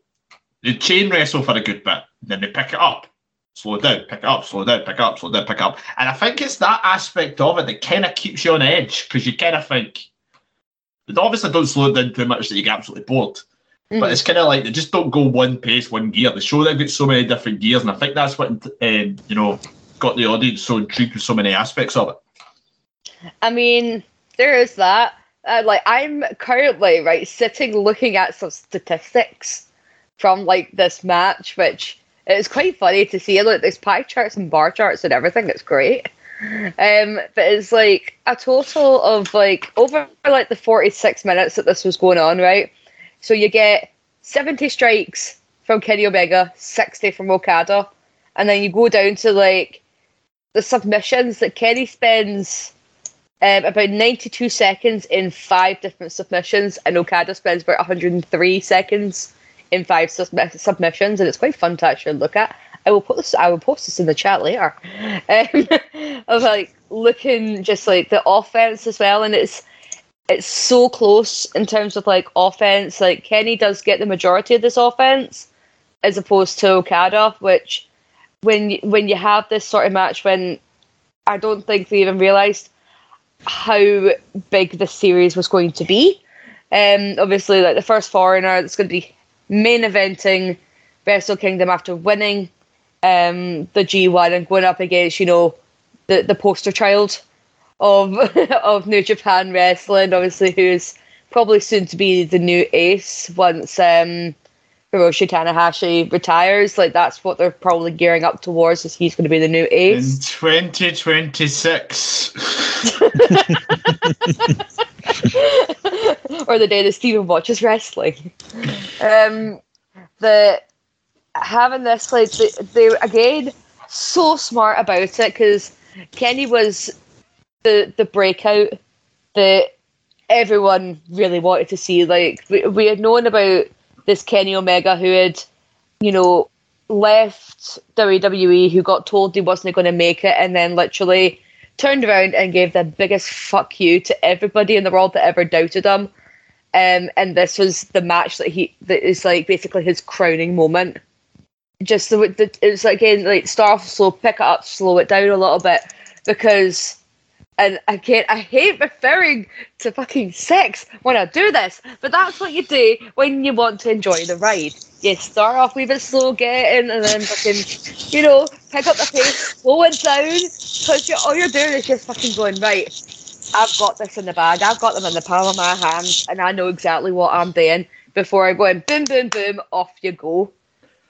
they chain wrestle for a good bit, then they pick it up, slow down, pick it up, slow down, pick it up, slow down, pick it up. And I think it's that aspect of it that kind of keeps you on edge because you kind of think, they obviously don't slow it down too much that you get absolutely bored. But it's kind of like they just don't go one pace, one gear. They show they've got so many different gears, and I think that's what um, you know got the audience so intrigued with so many aspects of it. I mean, there is that. Uh, like, I'm currently right sitting looking at some statistics from like this match, which it's quite funny to see. Like, there's pie charts and bar charts and everything. It's great. Um, but it's like a total of like over like the 46 minutes that this was going on, right? So you get 70 strikes from Kenny Omega, 60 from Okada, and then you go down to like the submissions that Kenny spends um, about 92 seconds in five different submissions, and Okada spends about 103 seconds in five submi- submissions, and it's quite fun to actually look at. I will put this. I will post this in the chat later. Um, of like looking just like the offense as well, and it's it's so close in terms of like offense. Like Kenny does get the majority of this offense, as opposed to Okada, which when when you have this sort of match when I don't think they even realized how big this series was going to be. Um, obviously, like the first foreigner that's going to be main eventing Wrestle Kingdom after winning um, the G1 and going up against, you know, the, the poster child of of New Japan Wrestling, obviously, who's probably soon to be the new ace once um, Hiroshi Tanahashi retires. Like, that's what they're probably gearing up towards, is he's going to be the new In 2026. or the day that Stephen watches wrestling. Um, the having this like they, they again so smart about it because Kenny was the the breakout that everyone really wanted to see. Like we, we had known about this Kenny Omega who had, you know, left WWE, who got told he wasn't going to make it, and then literally turned around and gave the biggest fuck you to everybody in the world that ever doubted him. Um, and this was the match that he that is like basically his crowning moment. Just the, the it's like again like start off slow, pick it up, slow it down a little bit because and again, I hate referring to fucking sex when I do this, but that's what you do when you want to enjoy the ride. You start off with a slow getting and then fucking, you know, pick up the pace, slow it down, because you're, all you're doing is just fucking going, right, I've got this in the bag, I've got them in the palm of my hand, and I know exactly what I'm doing before I go in, boom, boom, boom, off you go.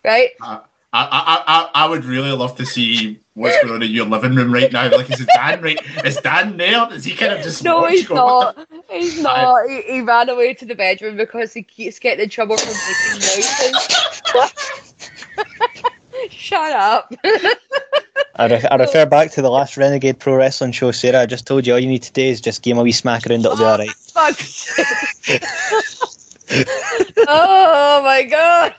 Right? I, I, I, I would really love to see what's going on in your living room right now. Like, is Dan right? Is Dan there? Is he kind of just No, watch he's going, "What not. He's not. He, he ran away to the bedroom because he keeps getting in trouble for making noises. Shut up. I, re- I refer back to the last Renegade Pro Wrestling show, Sarah. I just told you all you need to do is just give him a wee smack around, it'll be oh, alright. Oh my god.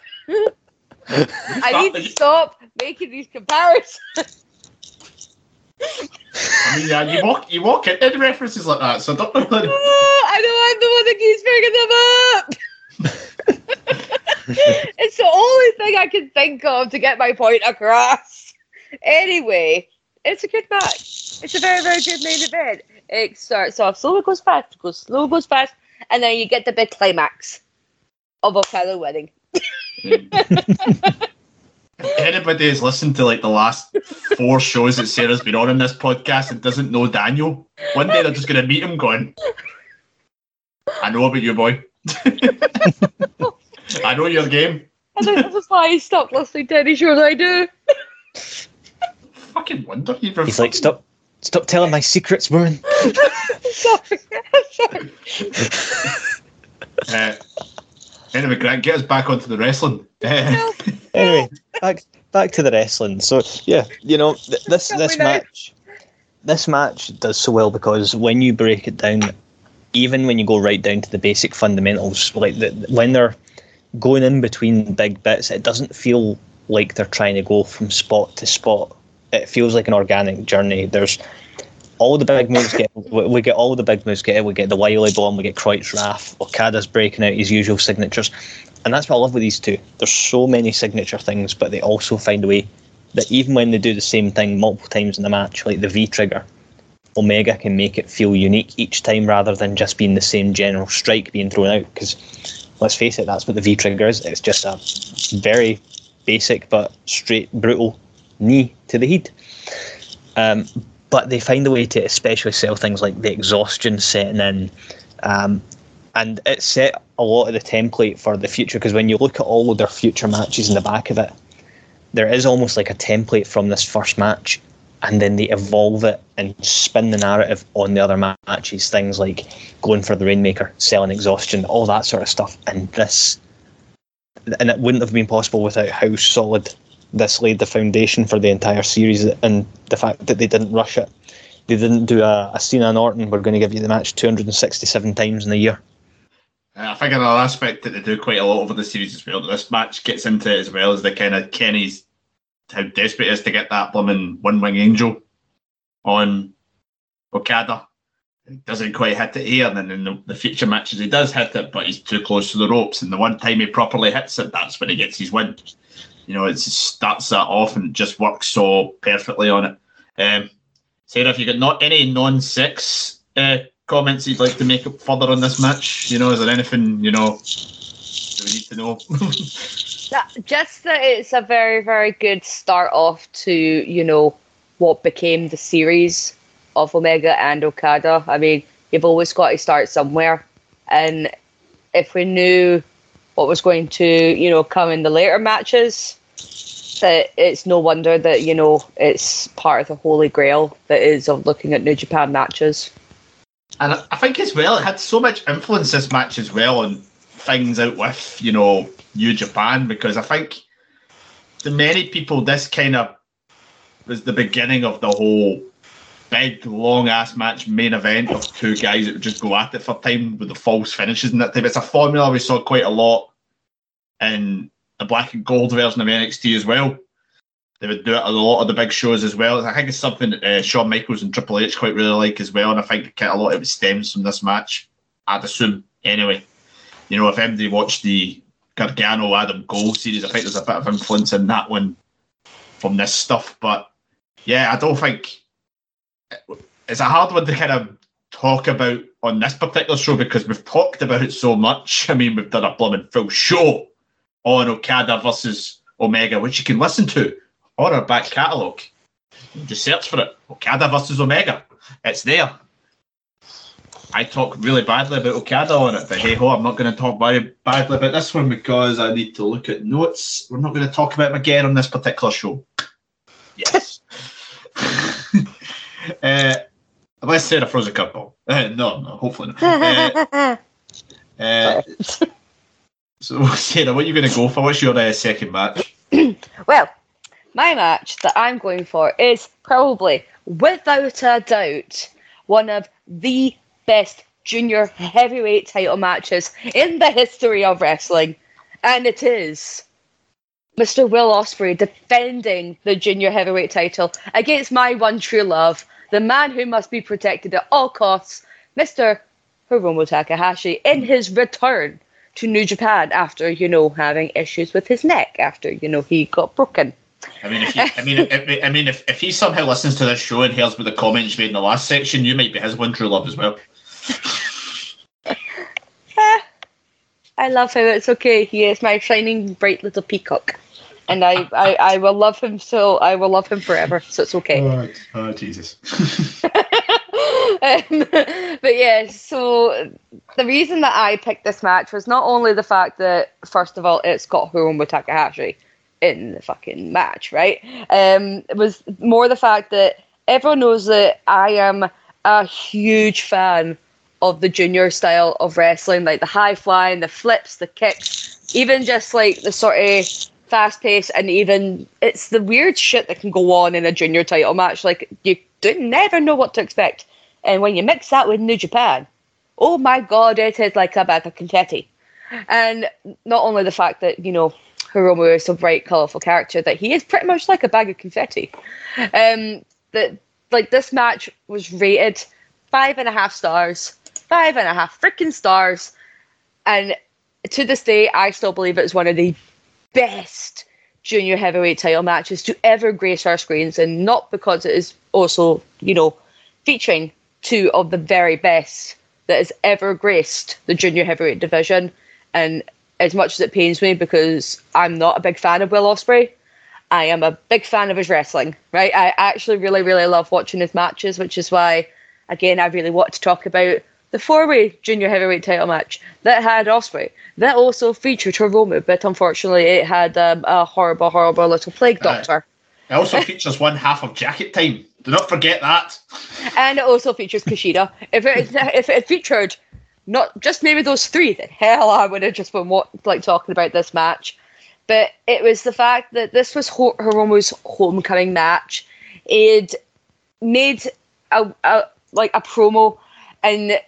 I need to stop making these comparisons. I mean, yeah, you walk, you walk into references like that, so don't. I know I'm the one that keeps bringing them up. it's the only thing I can think of to get my point across. Anyway, it's a good match. It's a very, very good main event. It starts off slow, it goes fast, it goes slow, it goes fast, and then you get the big climax of Okada winning. If anybody has listened to like the last four shows that Sarah's been on in this podcast and doesn't know Daniel, one day they're just going to meet him going, I know about you, boy. I know your game. And then this is why I stopped listening to any shows I do. Fucking wonder you were He's like, stop stop telling my secrets, woman. Sorry. Sorry. Uh, anyway, Grant, get us back onto the wrestling. Anyway, back back to the wrestling. So yeah, you know th- this this we now? match, this match does so well because when you break it down, even when you go right down to the basic fundamentals, like the, when they're going in between big bits, it doesn't feel like they're trying to go from spot to spot. It feels like an organic journey. There's all the big moves get we we get all the big moves get we get the Wiley bomb, we get Kreutz Raff, Okada's breaking out his usual signatures. And that's what I love with these two. There's so many signature things, but they also find a way that even when they do the same thing multiple times in the match, like the V trigger, Omega can make it feel unique each time rather than just being the same general strike being thrown out. Because let's face it, that's what the V trigger is. It's just a very basic but straight, brutal knee to the head. Um, but they find a way to especially sell things like the exhaustion setting in. Um, and it set a lot of the template for the future because when you look at all of their future matches in the back of it, there is almost like a template from this first match, and then they evolve it and spin the narrative on the other matches. Things like going for the Rainmaker, selling exhaustion, all that sort of stuff. And this, and it wouldn't have been possible without how solid this laid the foundation for the entire series and the fact that they didn't rush it. They didn't do a, a Cena and Orton, we're going to give you the match 267 times in a year. Uh, I think another aspect that they do quite a lot over the series as well, that this match gets into as well as the kind of Kenny's how desperate is to get that blooming one wing angel on Okada. He doesn't quite hit it here, and then in the, the future matches he does hit it, but he's too close to the ropes. And the one time he properly hits it, that's when he gets his win. You know, it starts that off and just works so perfectly on it. Um, Sarah, if you got not any non-six uh, comments you'd like to make up further on this match, you know, is there anything you know that we need to know? Just that it's a very, very good start off to, you know, what became the series of Omega and Okada. I mean, you've always got to start somewhere. And if we knew what was going to, you know, come in the later matches, it, it's no wonder that you know it's part of the holy grail that is of looking at New Japan matches. And I think as well, it had so much influence this match as well on things out with, you know, New Japan, because I think to many people, this kind of was the beginning of the whole big, long ass match main event of two guys that would just go at it for time with the false finishes and that type. It's a formula we saw quite a lot in the black and gold version of NXT as well. They would do it at a lot of the big shows as well. I think it's something that uh, Shawn Michaels and Triple H quite really like as well. And I think a lot of it stems from this match. I'd assume anyway. You know, if anybody watched the Gargano Adam Cole series, I think there's a bit of influence in that one from this stuff. But yeah, I don't think it's a hard one to kind of talk about on this particular show because we've talked about it so much. I mean, we've done a blooming full show on Okada versus Omega, which you can listen to on our back catalogue. Just search for it. Okada versus Omega. It's there. I talk really badly about Okada on it, but hey ho, I'm not going to talk very badly about this one because I need to look at notes. We're not going to talk about him again on this particular show. Yes. uh, unless Sarah throws a curveball. Uh, no, no, hopefully not. Uh, uh, so, Sarah, what are you going to go for? What's your uh, second match? Well, my match that I'm going for is probably, without a doubt, one of the best junior heavyweight title matches in the history of wrestling. And it is Mr. Will Ospreay defending the junior heavyweight title against my one true love, the man who must be protected at all costs, Mr. Hiromu Takahashi, in his return to New Japan after, you know, having issues with his neck after, you know, he got broken. I mean, if you, I mean, if, I mean, if, if he somehow listens to this show and hears what the comments made in the last section, you might be his one true love as well. I love him. It's okay. He is my shining, bright little peacock, and I, I, I will love him. So I will love him forever. So it's okay. Oh, oh Jesus. um, but yeah, so the reason that I picked this match was not only the fact that first of all it's got Hiromu Takahashi in the fucking match, right? Um, it was more the fact that everyone knows that I am a huge fan of the junior style of wrestling, like the high flying, the flips, the kicks, even just like the sort of fast pace, and even it's the weird shit that can go on in a junior title match. Like you do never know what to expect, and when you mix that with New Japan, oh my god, it is like a bag of confetti. And not only the fact that you know Hiromu is a bright, colourful character, that he is pretty much like a bag of confetti. Um, that like this match was rated five and a half stars five and a half freaking stars. And to this day, I still believe it's one of the best junior heavyweight title matches to ever grace our screens, and not because it is also, you know, featuring two of the very best that has ever graced the junior heavyweight division. And as much as it pains me because I'm not a big fan of Will Ospreay, I am a big fan of his wrestling. Right, I actually really, really love watching his matches, which is why, again, I really want to talk about the four-way junior heavyweight title match that had Ospreay, that also featured Hiromu, but unfortunately it had um, a horrible, horrible little plague doctor. Uh, it also features one half of Jacket Time. Do not forget that. And it also features Kushida. if it if it featured not just maybe those three, then hell, I would have just been what, like talking about this match. But it was the fact that this was Hiromu's homecoming match. It made a, a like a promo and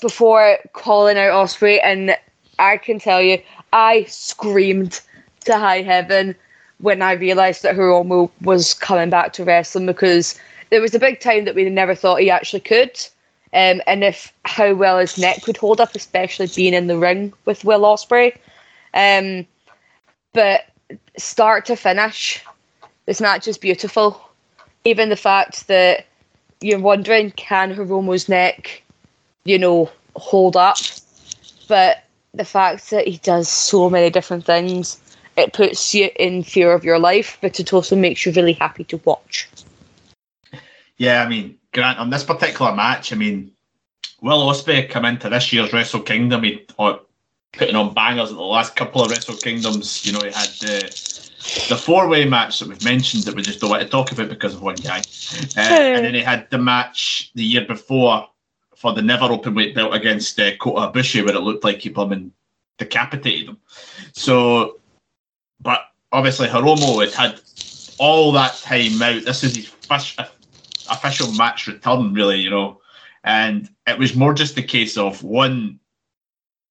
before calling out Ospreay, and I can tell you, I screamed to high heaven when I realised that Hiromu was coming back to wrestling because there was a big time that we never thought he actually could. Um, and if how well his neck would hold up, especially being in the ring with Will Ospreay. Um, but start to finish, this match is beautiful. Even the fact that you're wondering, can Hiromu's neck you know, hold up. But the fact that he does so many different things, it puts you in fear of your life, but it also makes you really happy to watch. Yeah, I mean, Grant, on this particular match, I mean, Will Ospreay come into this year's Wrestle Kingdom, he uh, putting on bangers at the last couple of Wrestle Kingdoms. You know, he had the the four way match that we've mentioned that we just don't want to talk about because of one guy. Uh, and then he had the match the year before for the never open weight belt against uh, Kota Ibushi where it looked like he plumbing decapitated him. So, but obviously Hiromu had had all that time out. This is his first official match return, really, you know. And it was more just a case of one,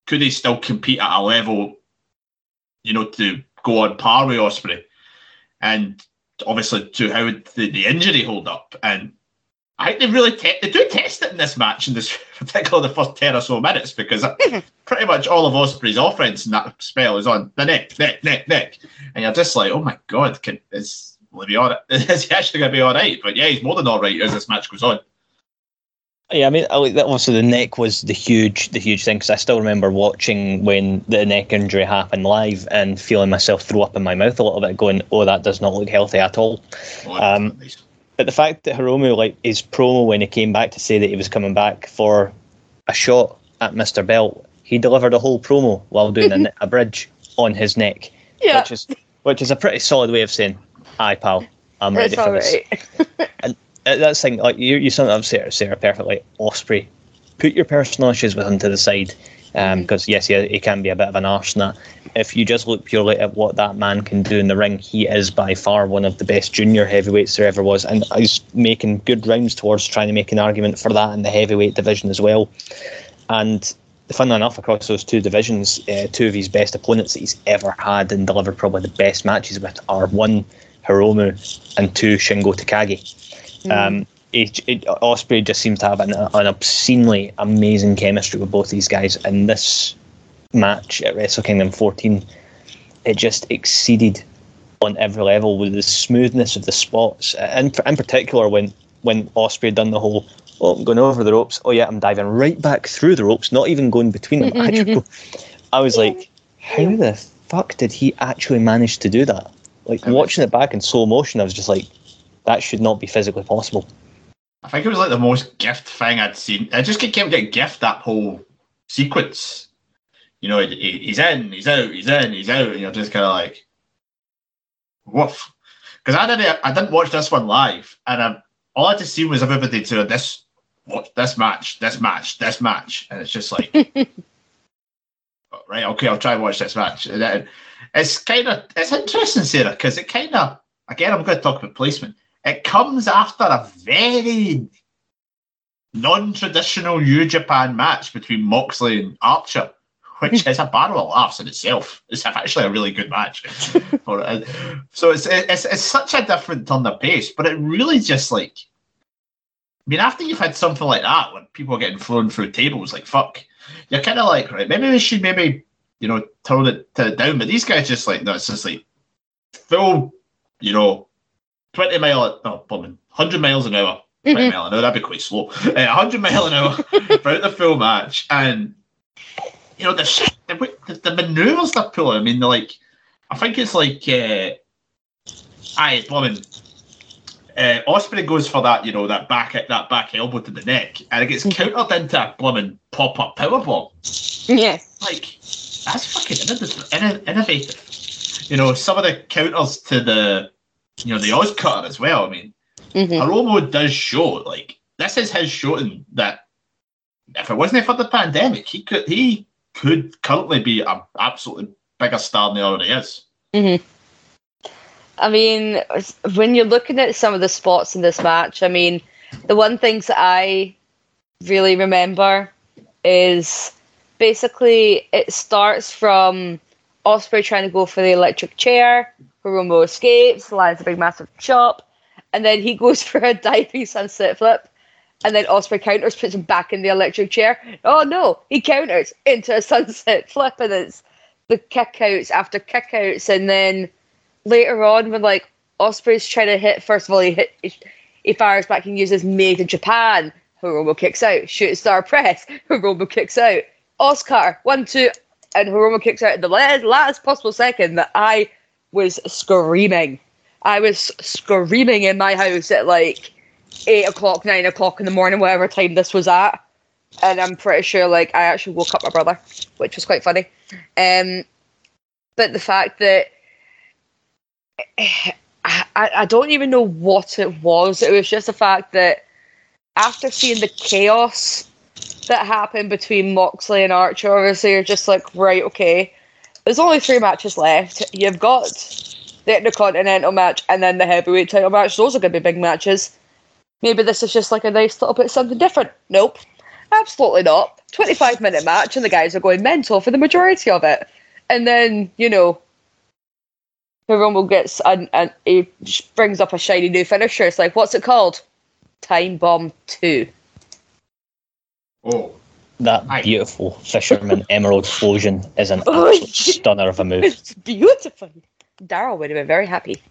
could he still compete at a level, you know, to go on par with Ospreay? And obviously, to how would the, the injury hold up? And I think they really te- they do test it in this match, in this particularly the first ten or so minutes, because pretty much all of Ospreay's offense in that spell is on the neck, neck, neck, neck, and you're just like, oh my god, can is will he be all right? Is he actually going to be all right? But yeah, he's more than all right as this match goes on. Yeah, I mean, also the neck was the huge, the huge thing because I still remember watching when the neck injury happened live and feeling myself throw up in my mouth a little bit, going, "Oh, that does not look healthy at all." Oh, Um, nice. But the fact that Hiromu, like his promo when he came back to say that he was coming back for a shot at Mr. Belt, he delivered a whole promo while doing a, a bridge on his neck, Yeah, which is which is a pretty solid way of saying, "Hi, pal, I'm ready for this." right. Uh, that's the thing. Like you, you summed up Sarah, Sarah perfectly. Ospreay, put your personal issues with him to the side, because yes, he, he can be a bit of an arse. and that. If you just look purely at what that man can do in the ring, he is by far one of the best junior heavyweights there ever was, and he's making good rounds towards trying to make an argument for that in the heavyweight division as well. And funnily enough, across those two divisions, uh, two of his best opponents that he's ever had and delivered probably the best matches with are one Hiromu and two Shingo Takagi. Um, it, it, Ospreay just seems to have an, an obscenely amazing chemistry with both these guys, and this match at Wrestle Kingdom 14, it just exceeded on every level with the smoothness of the spots, and in particular when when Ospreay done the whole. Oh, I'm going over the ropes. Oh yeah, I'm diving right back through the ropes, not even going between them. Actually, I was like, how the fuck did he actually manage to do that? Like watching it back in slow motion, I was just like, that should not be physically possible. I think it was like the most gift thing I'd seen. I just kept getting gift that whole sequence. You know, he- he- he's in, he's out, he's in, he's out, and you're just kind of like, woof. Because I didn't, I didn't watch this one live, and I, all I just seen was everybody to this, watch this match, this match, this match, and it's just like, oh, right, okay, I'll try and watch this match. And then it's kind of, it's interesting, Sarah, because it kind of, again, I'm going to talk about placement it comes after a very non-traditional New Japan match between Moxley and Archer, which is a barrel of laughs in itself. It's actually a really good match. It. so it's, it's it's such a different turn of pace, but it really just like, I mean, after you've had something like that, when people are getting thrown through tables, like fuck, you're kind of like, right, maybe we should maybe you know tone it, down. But these guys just like, no, it's just like full, you know. 20 mile, no, plumbing, 100 miles an hour. 20 mile an hour, that'd be quite slow. Uh, 100 mile an hour throughout the full match. And, you know, the shit, the, the, the maneuvers they're pulling, I mean, they're like, I think it's like, uh, aye, plumbing. Uh, Ospreay goes for that, you know, that back at that back elbow to the neck, and it gets countered into a blooming pop up power bomb. yeah. Like, that's fucking innovative. You know, some of the counters to the, you know, the OsCutter as well. I mean, hmm Hiromu does show like this is his showing that if it wasn't for the pandemic, he could he could currently be an absolutely bigger star than he already is. Mm-hmm. I mean, when you're looking at some of the spots in this match, I mean, the one things that I really remember is basically it starts from Ospreay trying to go for the electric chair, Hiromu escapes, lands a big massive chop, and then he goes for a diving sunset flip, and then Ospreay counters, puts him back in the electric chair. Oh no, he counters into a sunset flip, and it's the kickouts after kickouts, and then later on when like Ospreay's trying to hit first of all he hit he, fires back and uses made in Japan. Hiromu kicks out shoot star press. Hiromu kicks out. Oscar one two and Hiromu kicks out at the last, last possible second that I was screaming. I was screaming in my house at like eight o'clock nine o'clock in the morning whatever time this was at and I'm pretty sure like I actually woke up my brother which was quite funny um but the fact that I, I don't even know what it was. It was just the fact that after seeing the chaos that happened between Moxley and Archer, obviously you're just like, right, okay. There's only three matches left. You've got the Intercontinental match and then the heavyweight title match. Those are going to be big matches. Maybe this is just like a nice little bit of something different. Nope, absolutely not. 25 minute match and the guys are going mental for the majority of it. And then, you know, the Rumble gets and and he brings up a shiny new finisher. It's like, what's it called? Time Bomb Two. Oh, That Aye. beautiful Fisherman Emerald Explosion is an Oh, absolute stunner of a move. It's beautiful. Daryl would have been very happy.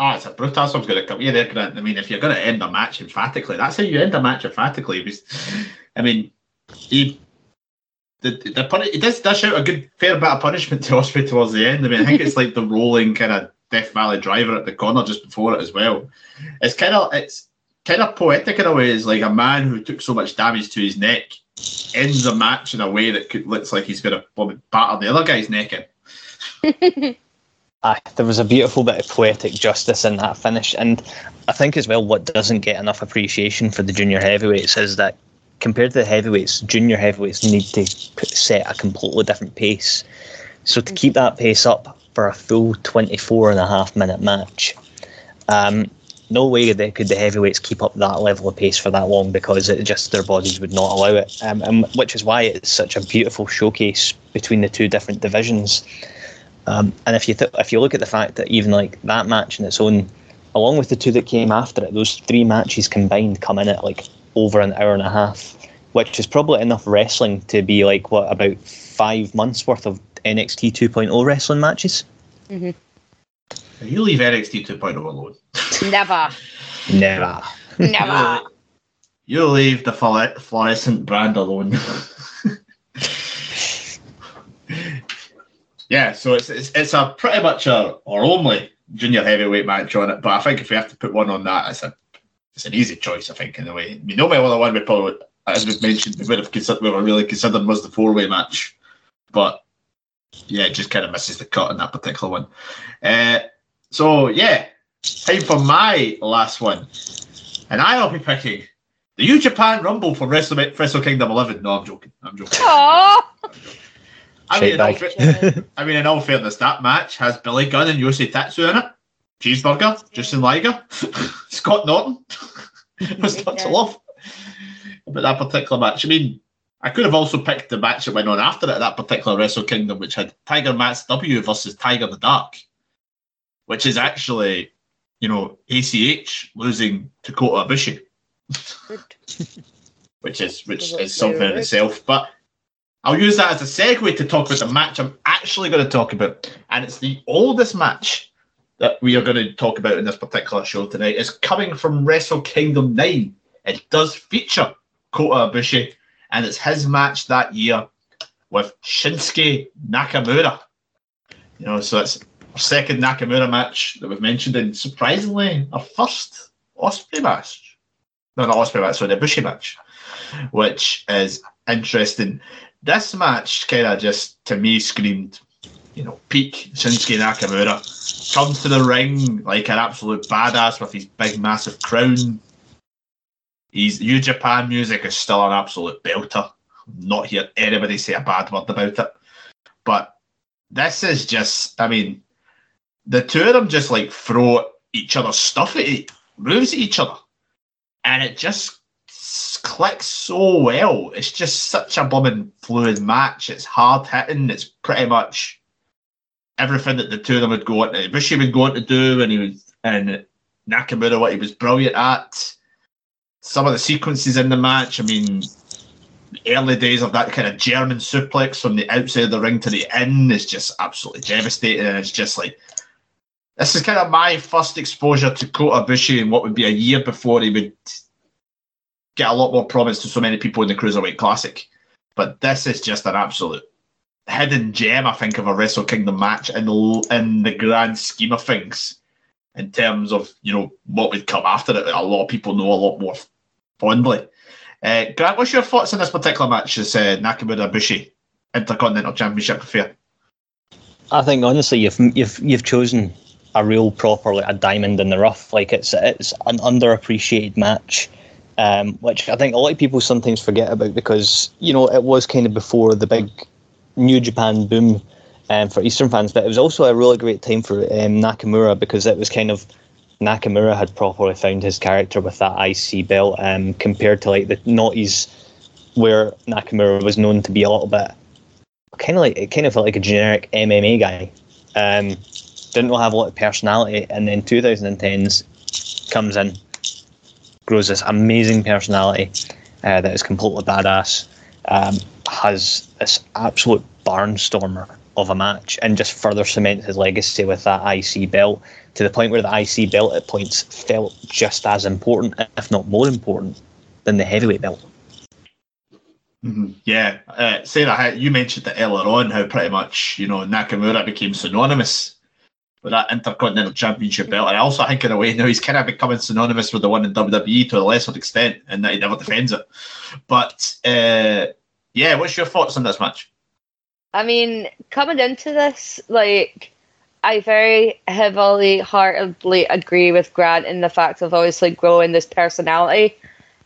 Ah, it's a brutal. That's was going to come. Yeah, they're gonna. I mean, if you're going to end a match emphatically, that's how you end a match emphatically. Because, I mean, he the the puni- he does dish out a good fair bit of punishment to Ospreay towards the end. I mean, I think it's like the rolling kind of Death Valley driver at the corner just before it as well. It's kind of it's kind of poetic in a way. It's like a man who took so much damage to his neck ends a match in a way that could, looks like he's going to batter the other guy's neck in. Aye, there was a beautiful bit of poetic justice in that finish, and I think as well what doesn't get enough appreciation for the junior heavyweights is that compared to the heavyweights, junior heavyweights need to set a completely different pace. So to keep that pace up for a full 24 and a half minute match, um, no way they could the heavyweights keep up that level of pace for that long because it just their bodies would not allow it, um, and which is why it's such a beautiful showcase between the two different divisions. Um, and if you th- if you look at the fact that even like that match in its own, along with the two that came after it, those three matches combined come in at like over an hour and a half, which is probably enough wrestling to be like what about five months worth of NXT 2.0 wrestling matches. You leave NXT 2.0 alone. Never. Never. Never. You leave the fluorescent brand alone. yeah, so it's, it's it's a pretty much a our only junior heavyweight match on it. But I think if we have to put one on that, it's a it's an easy choice. I think in a way. I mean, no matter one we probably, as we've mentioned, we would have considered we were really considered was the four way match, but yeah, it just kind of misses the cut in that particular one. Uh, so yeah, time for my last one, and I'll be picking the New Japan Rumble for Wrestle, Wrestle Kingdom 11. No, I'm joking. I'm joking. Aww. I mean, in all, fa- I mean, in all fairness, that match has Billy Gunn and Yoshi Tatsu in it. Cheeseburger, Jushin Liger, Scott Norton. was not to love about that particular match? I mean, I could have also picked the match that went on after it, that particular Wrestle Kingdom, which had Tiger Mask W versus Tiger the Dark, which is actually, you know, ACH losing to Kota Ibushi which is which is something in itself. But I'll use that as a segue to talk about the match I'm actually going to talk about, and it's the oldest match that we are going to talk about in this particular show tonight. It's coming from Wrestle Kingdom Nine. It does feature Kota Ibushi, and it's his match that year with Shinsuke Nakamura. You know, so it's our second Nakamura match that we've mentioned, and surprisingly, our first Ospreay match. No, not Ospreay match, sorry, the Ibushi match which is interesting. This match kind of just to me screamed, you know, peak Shinsuke Nakamura comes to the ring like an absolute badass with his big massive crown. His New Japan music is still an absolute belter. Not hear anybody say a bad word about it. But this is just, I mean, the two of them just like throw each other stuff at e- moves at each other. And it just clicks so well. It's just such a blooming fluid match. It's hard hitting. It's pretty much everything that the two of them would go on to. Bushi would go on to do, and he was and Nakamura what he was brilliant at. Some of the sequences in the match. I mean, early days of that kind of German suplex from the outside of the ring to the in is just absolutely devastating, and it's just like. This is kind of my first exposure to Kota Ibushi and what would be a year before he would get a lot more promise to so many people in the Cruiserweight Classic. But this is just an absolute hidden gem, I think, of a Wrestle Kingdom match in the, in the grand scheme of things. In terms of you know what would come after it, a lot of people know a lot more fondly. Uh, Grant, what's your thoughts on this particular match? This uh, Nakamura Bushi Intercontinental Championship affair. I think honestly, you've you've you've chosen a real proper like a diamond in the rough. Like it's it's an underappreciated match, um, which I think a lot of people sometimes forget about because you know it was kind of before the big New Japan boom um, for Eastern fans, but it was also a really great time for um, Nakamura because it was kind of Nakamura had properly found his character with that IC belt um, compared to like the noughties where Nakamura was known to be a little bit kind of like it kind of felt like a generic MMA guy. Um, didn't have a lot of personality, and then 2010s comes in, grows this amazing personality uh, that is completely badass. Um, has this absolute barnstormer of a match, and just further cements his legacy with that IC belt to the point where the IC belt at points felt just as important, if not more important, than the heavyweight belt. Mm-hmm. Yeah, uh, Sarah, you mentioned that earlier on how pretty much you know Nakamura became synonymous with that Intercontinental Championship belt, and I also think in a way now he's kind of becoming synonymous with the one in WWE to a lesser extent, and that he never defends it. But uh, yeah, what's your thoughts on this match? I mean, coming into this, like, I very heavily, heartedly agree with Grant in the fact of obviously growing this personality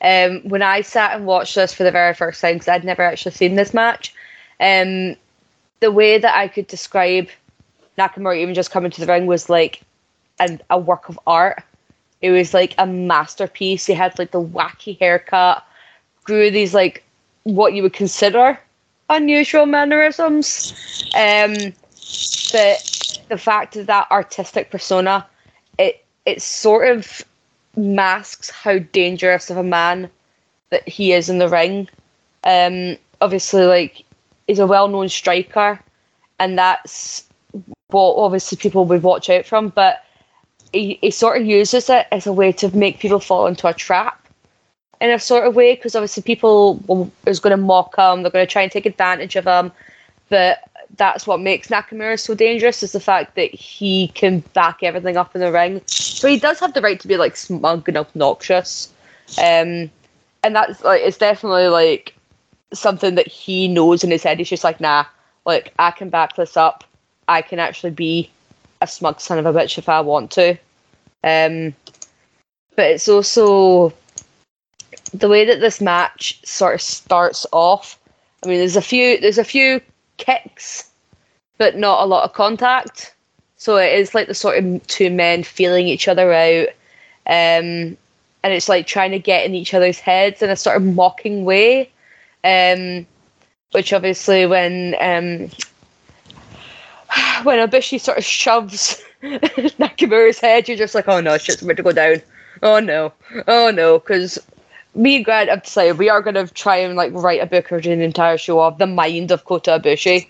um, when I sat and watched this for the very first time, because I'd never actually seen this match, um, the way that I could describe Nakamura even just coming to the ring was like an, a work of art. It was like a masterpiece. He had like the wacky haircut, grew these like what you would consider unusual mannerisms. Um, but the fact of that artistic persona, it it sort of masks how dangerous of a man that he is in the ring. Um, obviously, like he's a well-known striker, and that's what obviously people would watch out from. But he, he sort of uses it as a way to make people fall into a trap in a sort of way because obviously people is going to mock him, they're going to try and take advantage of him. But that's what makes Nakamura so dangerous is the fact that he can back everything up in the ring. So he does have the right to be like smug and obnoxious. Um, and that's like it's definitely like something that he knows in his head. He's just like, nah, like I can back this up. I can actually be a smug son of a bitch if I want to. Um, but it's also the way that this match sort of starts off. I mean, there's a few there's a few kicks, but not a lot of contact. So it is like the sort of two men feeling each other out. Um, and it's like trying to get in each other's heads in a sort of mocking way. Um, which obviously when um, when Ibushi sort of shoves Nakamura's head, you're just like, oh no, shit's about to go down. Oh no, oh no, because me and Grant have decided we are going to try and like write a book or do an entire show of the mind of Kota Ibushi,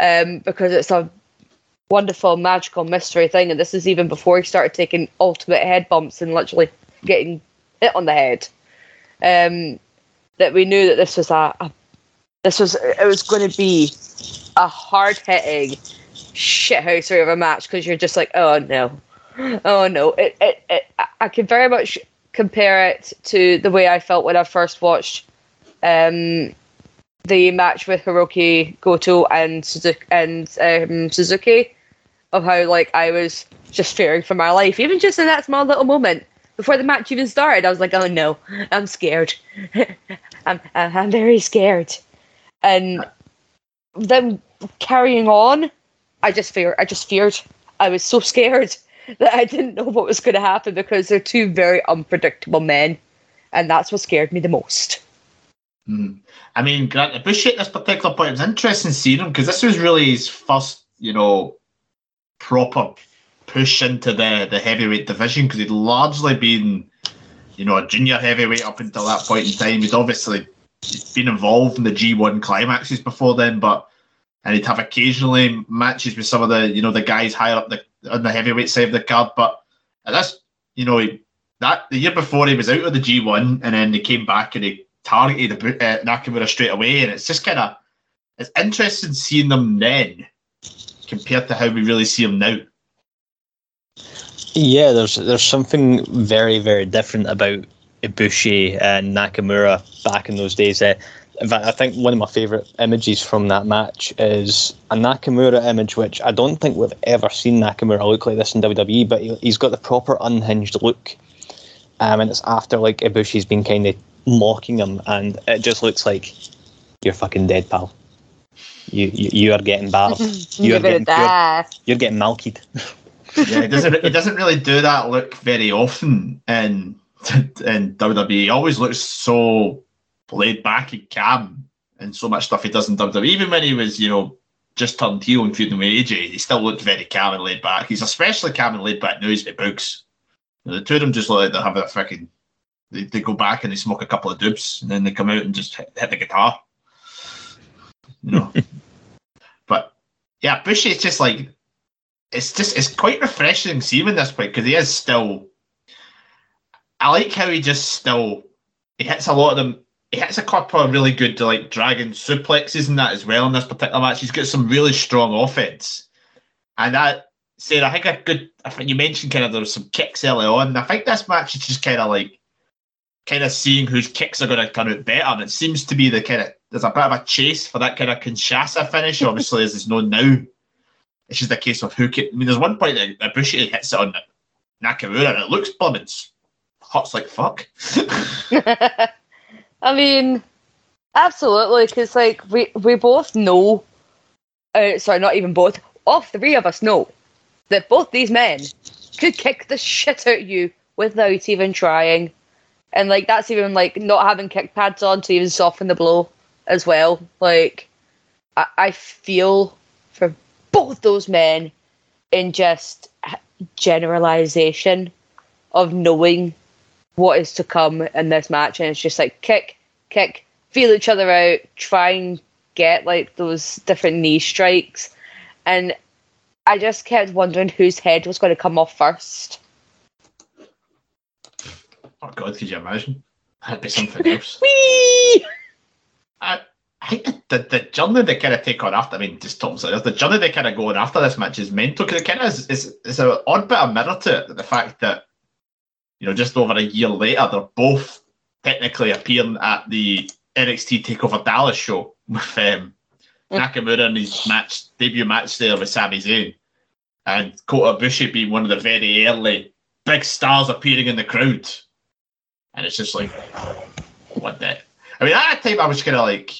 um, because it's a wonderful magical mystery thing, and this is even before he started taking ultimate head bumps and literally getting hit on the head. Um, that we knew that this was a, a this was it was going to be a hard hitting shithousery of a match because you're just like, oh no, oh no. It, it, it I can very much compare it to the way I felt when I first watched um, the match with Hirooki Goto and Suzuki, and um, Suzuki, of how like I was just fearing for my life, even just in that small little moment before the match even started. I was like, "Oh no, I'm scared. I'm I'm very scared," and then carrying on, I just fear. I just feared. I was so scared that I didn't know what was going to happen because they're two very unpredictable men, and that's what scared me the most. Mm. I mean, Grant I appreciate this particular point, it was interesting seeing him because this was really his first, you know, proper push into the, the heavyweight division because he'd largely been, you know, a junior heavyweight up until that point in time. He'd obviously been involved in the G1 climaxes before then, but and he'd have occasionally matches with some of the, you know, the guys higher up the on the heavyweight side of the card. But that's you know that the year before he was out of the G1 and then he came back and he targeted uh, Nakamura straight away, and it's just kind of it's interesting seeing them then compared to how we really see them now. Yeah, there's there's something very very different about Ibushi and Nakamura back in those days. Uh, In fact, I think one of my favourite images from that match is a Nakamura image, which I don't think we've ever seen Nakamura look like this in WWE, but he, he's got the proper unhinged look. Um, and it's after like Ibushi's been kind of mocking him, and it just looks like you're fucking dead, pal. You you, you are getting battered. You You're are getting you're, you're getting malkied. yeah, it doesn't it doesn't really do that look very often in in WWE. He always looks so laid back and calm and so much stuff he does in WWE. Even when he was, you know, just turned heel and feuding with AJ, he still looked very calm and laid back. He's especially calm and laid back now he's with Boogs. You know, the two of them just look like they have a fucking they, they go back and they smoke a couple of dubs and then they come out and just hit, hit the guitar. You know. but yeah, Bushy is just like it's just it's quite refreshing seeing this point because he is still. I like how he just still he hits a lot of them. He hits a couple of really good like dragon suplexes and that as well in this particular match. He's got some really strong offense, and that said, I think a good. I think you mentioned kind of there was some kicks early on. And I think this match is just kind of like kind of seeing whose kicks are going to come out better, and it seems to be the kind of there's a bit of a chase for that kind of Kinshasa finish. Obviously, as it's known now. It's just a case of who can. I mean, there's one point that Ibushi hits it on Nakamura, and it looks plummets. Hot's like fuck. I mean, absolutely, because like we we both know. Uh, sorry, not even both. All three of us know that both these men could kick the shit out of you without even trying, and like that's even like not having kick pads on to even soften the blow as well. Like, I, I feel for both those men in just generalization of knowing what is to come in this match, and it's just like kick, kick, feel each other out, try and get like those different knee strikes, and I just kept wondering whose head was going to come off first. Oh God, could you imagine? That'd be something else. Whee! I, I think the, the, the journey they kind of take on after, I mean, just talking about the journey they kind of go on after this match is mental because it kind of is, is, is an odd bit of mirror to it. The fact that, you know, just over a year later, they're both technically appearing at the NXT TakeOver Dallas show with um, Nakamura in his match, debut match there with Sami Zayn. And Kota Ibushi being one of the very early big stars appearing in the crowd. And it's just like, what the? I mean, at that time, I was kind of like,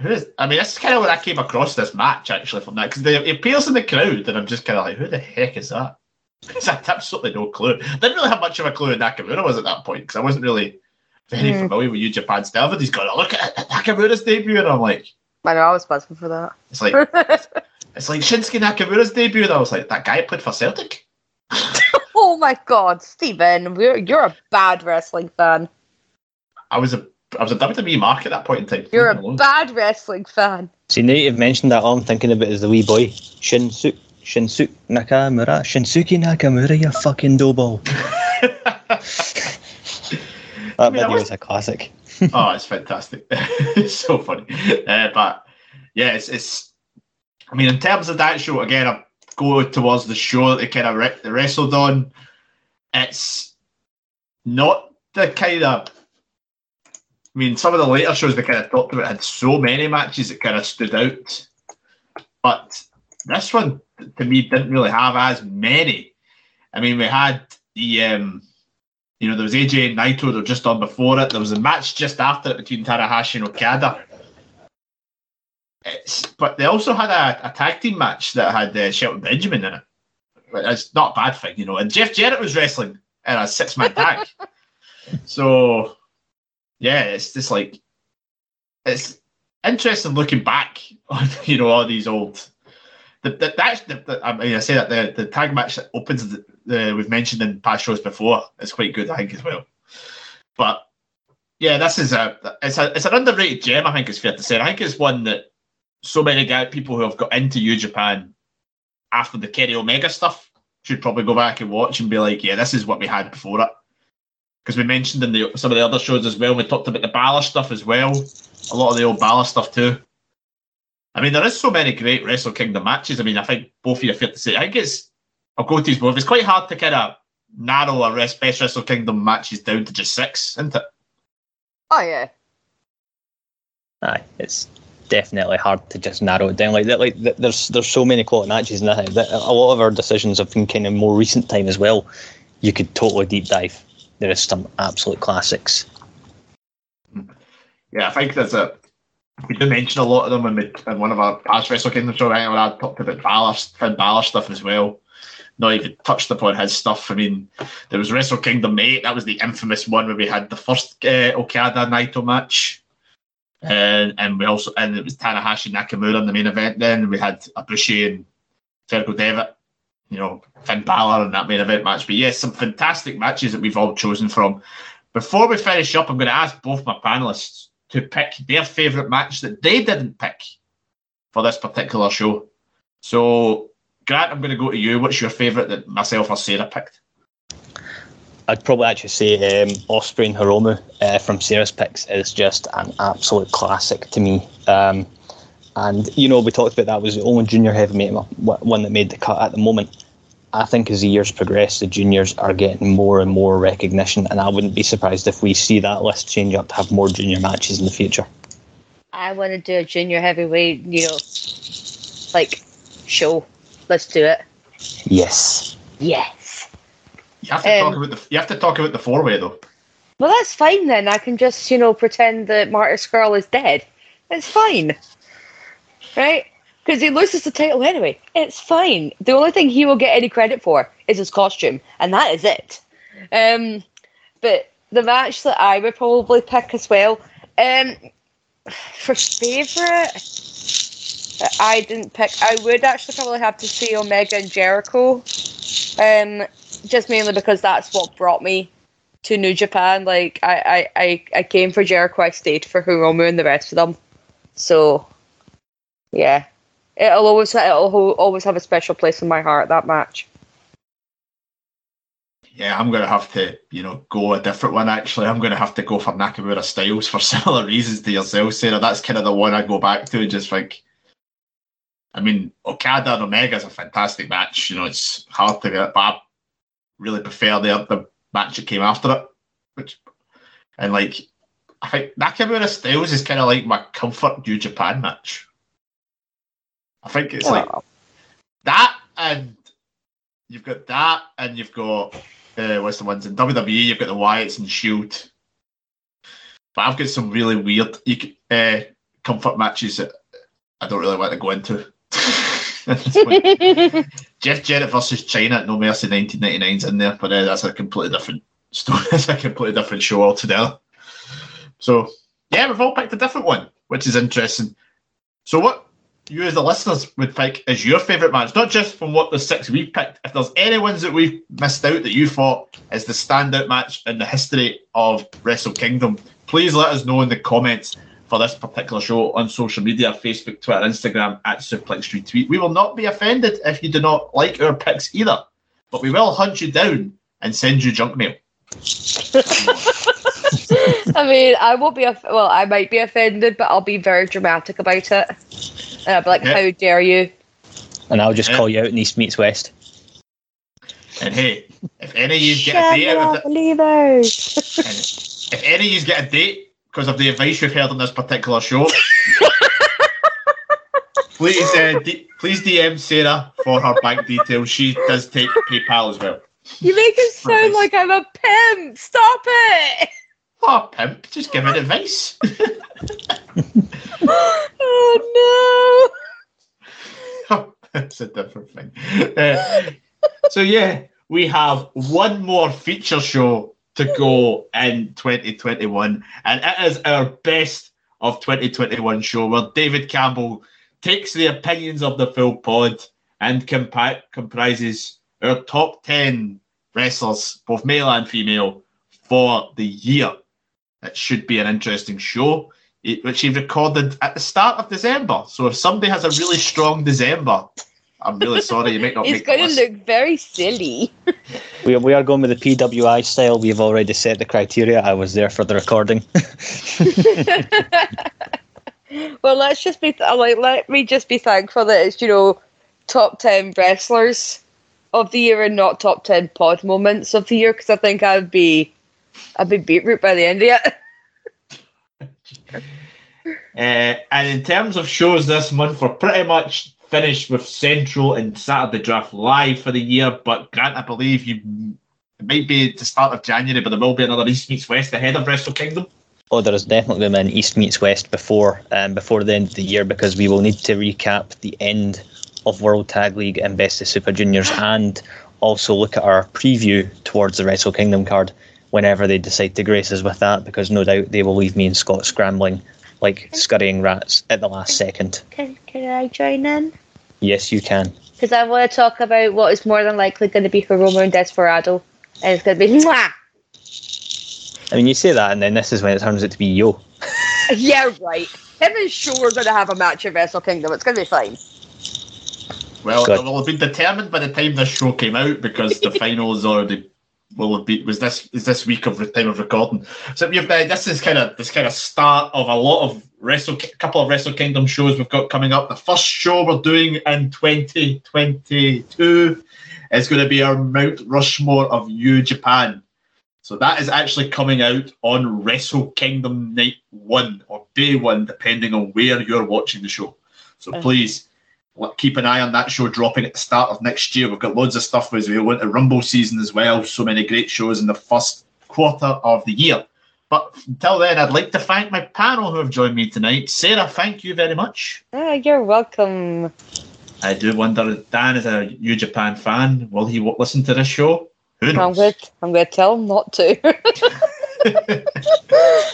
who is? I mean, that's kind of when I came across this match actually from that because it appears in the crowd, and I'm just kind of like, who the heck is that? Because I had absolutely no clue. Didn't really have much of a clue who Nakamura was at that point because I wasn't really very Mm. familiar with New Japan stuff. Everybody's got look at Nakamura's debut, and I'm like, I know I was buzzing for that. it's like it's like Shinsuke Nakamura's debut, and I was like, that guy played for Celtic. oh my god, Stephen, we're, you're a bad wrestling fan. I was a I was a WWE mark at that point in time. You're a alone. bad wrestling fan. See, now you've mentioned that, all I'm thinking about is the wee boy, Shinsuke, Shinsuke Nakamura. Shinsuke Nakamura, you fucking doughball. That I mean, video was- is a classic. oh, it's fantastic. it's so funny. Uh, but yeah, it's, it's. I mean, in terms of that show, again, I go towards the show that they kind of re- wrestled on. It's not the kind of. I mean, some of the later shows they kind of talked about had so many matches that kind of stood out, but this one to me didn't really have as many. I mean, we had the um, you know, there was AJ and Naito that were just on before it. There was a match just after it between Tanahashi and Okada. It's, but they also had a, a tag team match that had uh, Shelton Benjamin in it. But It's not a bad thing, you know. And Jeff Jarrett was wrestling in a six man tag. so, yeah, it's just like, it's interesting looking back on, you know, all these old. The, the, that's the, the, I mean, I say that the, the tag match that opens the, the we've mentioned in past shows before is quite good, I think, as well. But yeah, this is a it's a it's an underrated gem. I think it's fair to say. I think it's one that so many guy people who have got into New Japan after the Kenny Omega stuff should probably go back and watch and be like, yeah, this is what we had before it. Because we mentioned in the some of the other shows as well. We talked about the Balor stuff as well. A lot of the old Balor stuff too. I mean, there is so many great Wrestle Kingdom matches. I mean, I think both of you are fair to say. I think it's I'll go to these both. It's quite hard to kind of narrow a rest, best Wrestle Kingdom matches down to just six, isn't it? Oh yeah. Aye, it's definitely hard to just narrow it down like that. Like there's there's so many quality matches now that a lot of our decisions have been kind of more recent time as well. You could totally deep dive. There is some absolute classics. Hmm. Yeah, I think there's a. We do mention a lot of them in, in one of our past Wrestle Kingdom show, right? Where I talked about Balor, Finn Balor stuff as well. Not even touched upon his stuff. I mean, there was Wrestle Kingdom 8. That was the infamous one where we had the first uh, Okada Naito match. And, and we also and it was Tanahashi Nakamura in the main event. Then we had Ibushi and Fergal Devitt, you know, Finn Balor in that main event match. But yes, some fantastic matches that we've all chosen from. Before we finish up, I'm going to ask both my panelists to pick their favourite match that they didn't pick for this particular show. So, Grant, I'm going to go to you. What's your favourite that myself or Sarah picked? I'd probably actually say um, Ospreay and Hiromu uh, from Sarah's picks is just an absolute classic to me. Um, and you know, we talked about that was the only junior heavyweight one that made the cut at the moment. I think as the years progress, the juniors are getting more and more recognition, and I wouldn't be surprised if we see that list change up to have more junior matches in the future. I want to do a junior heavyweight, you know, like show. Let's do it. Yes. Yes. You have to um, talk about the. You have to talk about the four way though. Well, that's fine then. I can just, you know, pretend that Marty Scurll is dead. It's fine, right? Because he loses the title anyway. It's fine. The only thing he will get any credit for is his costume, and that is it. Um, but the match that I would probably pick as well, um, for favorite, I didn't pick. I would actually probably have to see Omega and Jericho, um, just mainly because that's what brought me to New Japan. Like I, I, I, I came for Jericho, I stayed for Hiromu and the rest of them. So, yeah, it'll always it'll always have a special place in my heart. That match. Yeah, I'm going to have to, you know, go a different one. Actually, I'm going to have to go for Nakamura Styles for similar reasons to yourself, Sarah. That's kind of the one I go back to and just think. I mean, Okada and Omega is a fantastic match. You know, it's hard to get, but I really prefer the the match that came after it. Which, and like, I think Nakamura Styles is kind of like my comfort New Japan match. I think it's like that, and you've got that, and you've got uh, what's the ones in WWE? You've got the Wyatts and Shield. But I've got some really weird uh, comfort matches that I don't really want to go into. Jeff Jarrett versus Chyna at No Mercy 1999's in there, but uh, that's a completely different story. It's a completely different show altogether. So, yeah, we've all picked a different one, which is interesting. So, what you as the listeners would pick as your favourite match, not just from what the six we've picked. If there's any ones that we've missed out that you thought is the standout match in the history of Wrestle Kingdom, please let us know in the comments for this particular show on social media Facebook, Twitter, Instagram at Suplex Retweet. We will not be offended if you do not like our picks either, but we will hunt you down and send you junk mail. I mean, I won't be, well, I might be offended, but I'll be very dramatic about it. And I'll be like, yeah. how dare you? And I'll just yeah. call you out in East meets West. And hey, if any of you get a date out of if any of you get a date because of the advice you've heard on this particular show, please uh, d- please DM Sarah for her bank details. She does take PayPal as well. You make it sound like I'm a pimp. Stop it. Oh, pimp, just give it advice. oh no! That's a different thing. Uh, so yeah, we have one more feature show to go in 2021, and it is our best of 2021 show where David Campbell takes the opinions of the full pod and compa- comprises our top 10 wrestlers, both male and female, for the year. It should be an interesting show which he recorded at the start of December. So if somebody has a really strong December, I'm really sorry, you might not. It's going to look very silly. we, we are going with the PWI style. We've already set the criteria. I was there for the recording. well, let's just be th- like let me just be thankful that it's you know top ten wrestlers of the year and not top ten pod moments of the year because I think I'd be I'd be beetroot by the end of it. Uh, and in terms of shows this month, we're pretty much finished with Central and Saturday Draft Live for the year. But Grant, I believe you it might be the start of January, but there will be another East meets West ahead of Wrestle Kingdom. Oh, there is definitely going to be an East meets West before um, before the end of the year because we will need to recap the end of World Tag League and Best of Super Juniors and also look at our preview towards the Wrestle Kingdom card whenever they decide to grace us with that because no doubt they will leave me and Scott scrambling like scurrying rats at the last second. Can, can I join in? Yes, you can. Because I want to talk about what is more than likely going to be Hiromu and Desperado. And it's going to be Mwah! I mean, you say that, and then this is when it turns out to be Yo. Yeah, right. Him and Sho are going to have a match at Wrestle Kingdom. It's going to be fine. Well, Good. it will have been determined by the time this show came out because the finals are already will have been was this is this week of the time of recording. So you've uh, this is kind of this kind of start of a lot of wrestle couple of Wrestle Kingdom shows we've got coming up. The first show we're doing in 2022 is going to be our Mount Rushmore of New Japan. So that is actually coming out on Wrestle Kingdom Night One or Day One, depending on where you're watching the show. So please keep an eye on that show dropping at the start of next year. We've got loads of stuff as we go into Rumble season as well. So many great shows in the first quarter of the year. But until then, I'd like to thank my panel who have joined me tonight. Sarah, thank you very much. Ah, you're welcome. I do wonder, Dan is a New Japan fan. Will he w- listen to this show? Who I'm knows? going to I'm going to tell him not to.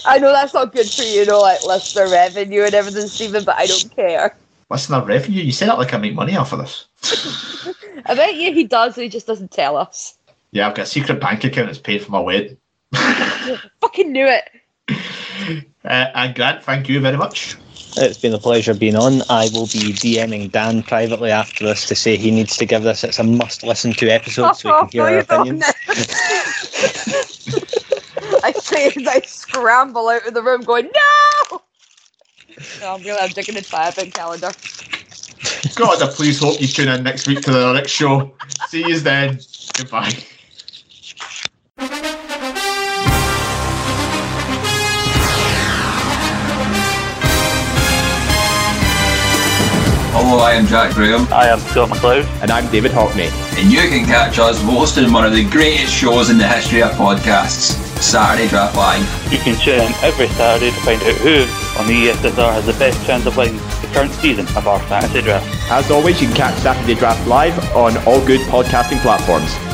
I know that's not good for you, you know, like listener revenue and everything, Stephen, but I don't care. Listener revenue? You say that like I make money off of this. I bet you he does, he just doesn't tell us. Yeah, I've got a secret bank account that's paid for my wedding. Fucking knew it. Uh, and Grant, thank you very much. It's been a pleasure being on. I will be DMing Dan privately after this to say he needs to give this. It's a must listen to episode so we can hear our opinions. I say as I scramble out of the room going, no! No, I'm really I'm digging into my advent calendar. God, I please hope you tune in next week to the next show. See you then. Goodbye. Hello, I am Jack Graham, I am Scott McLeod. And I'm David Hockney. and you can catch us hosting one of the greatest shows in the history of podcasts, Saturday Draft Live. You can tune in every Saturday to find out who on the ESSR has the best chance of winning the current season of our fantasy draft. As always, you can catch Saturday Draft live on all good podcasting platforms.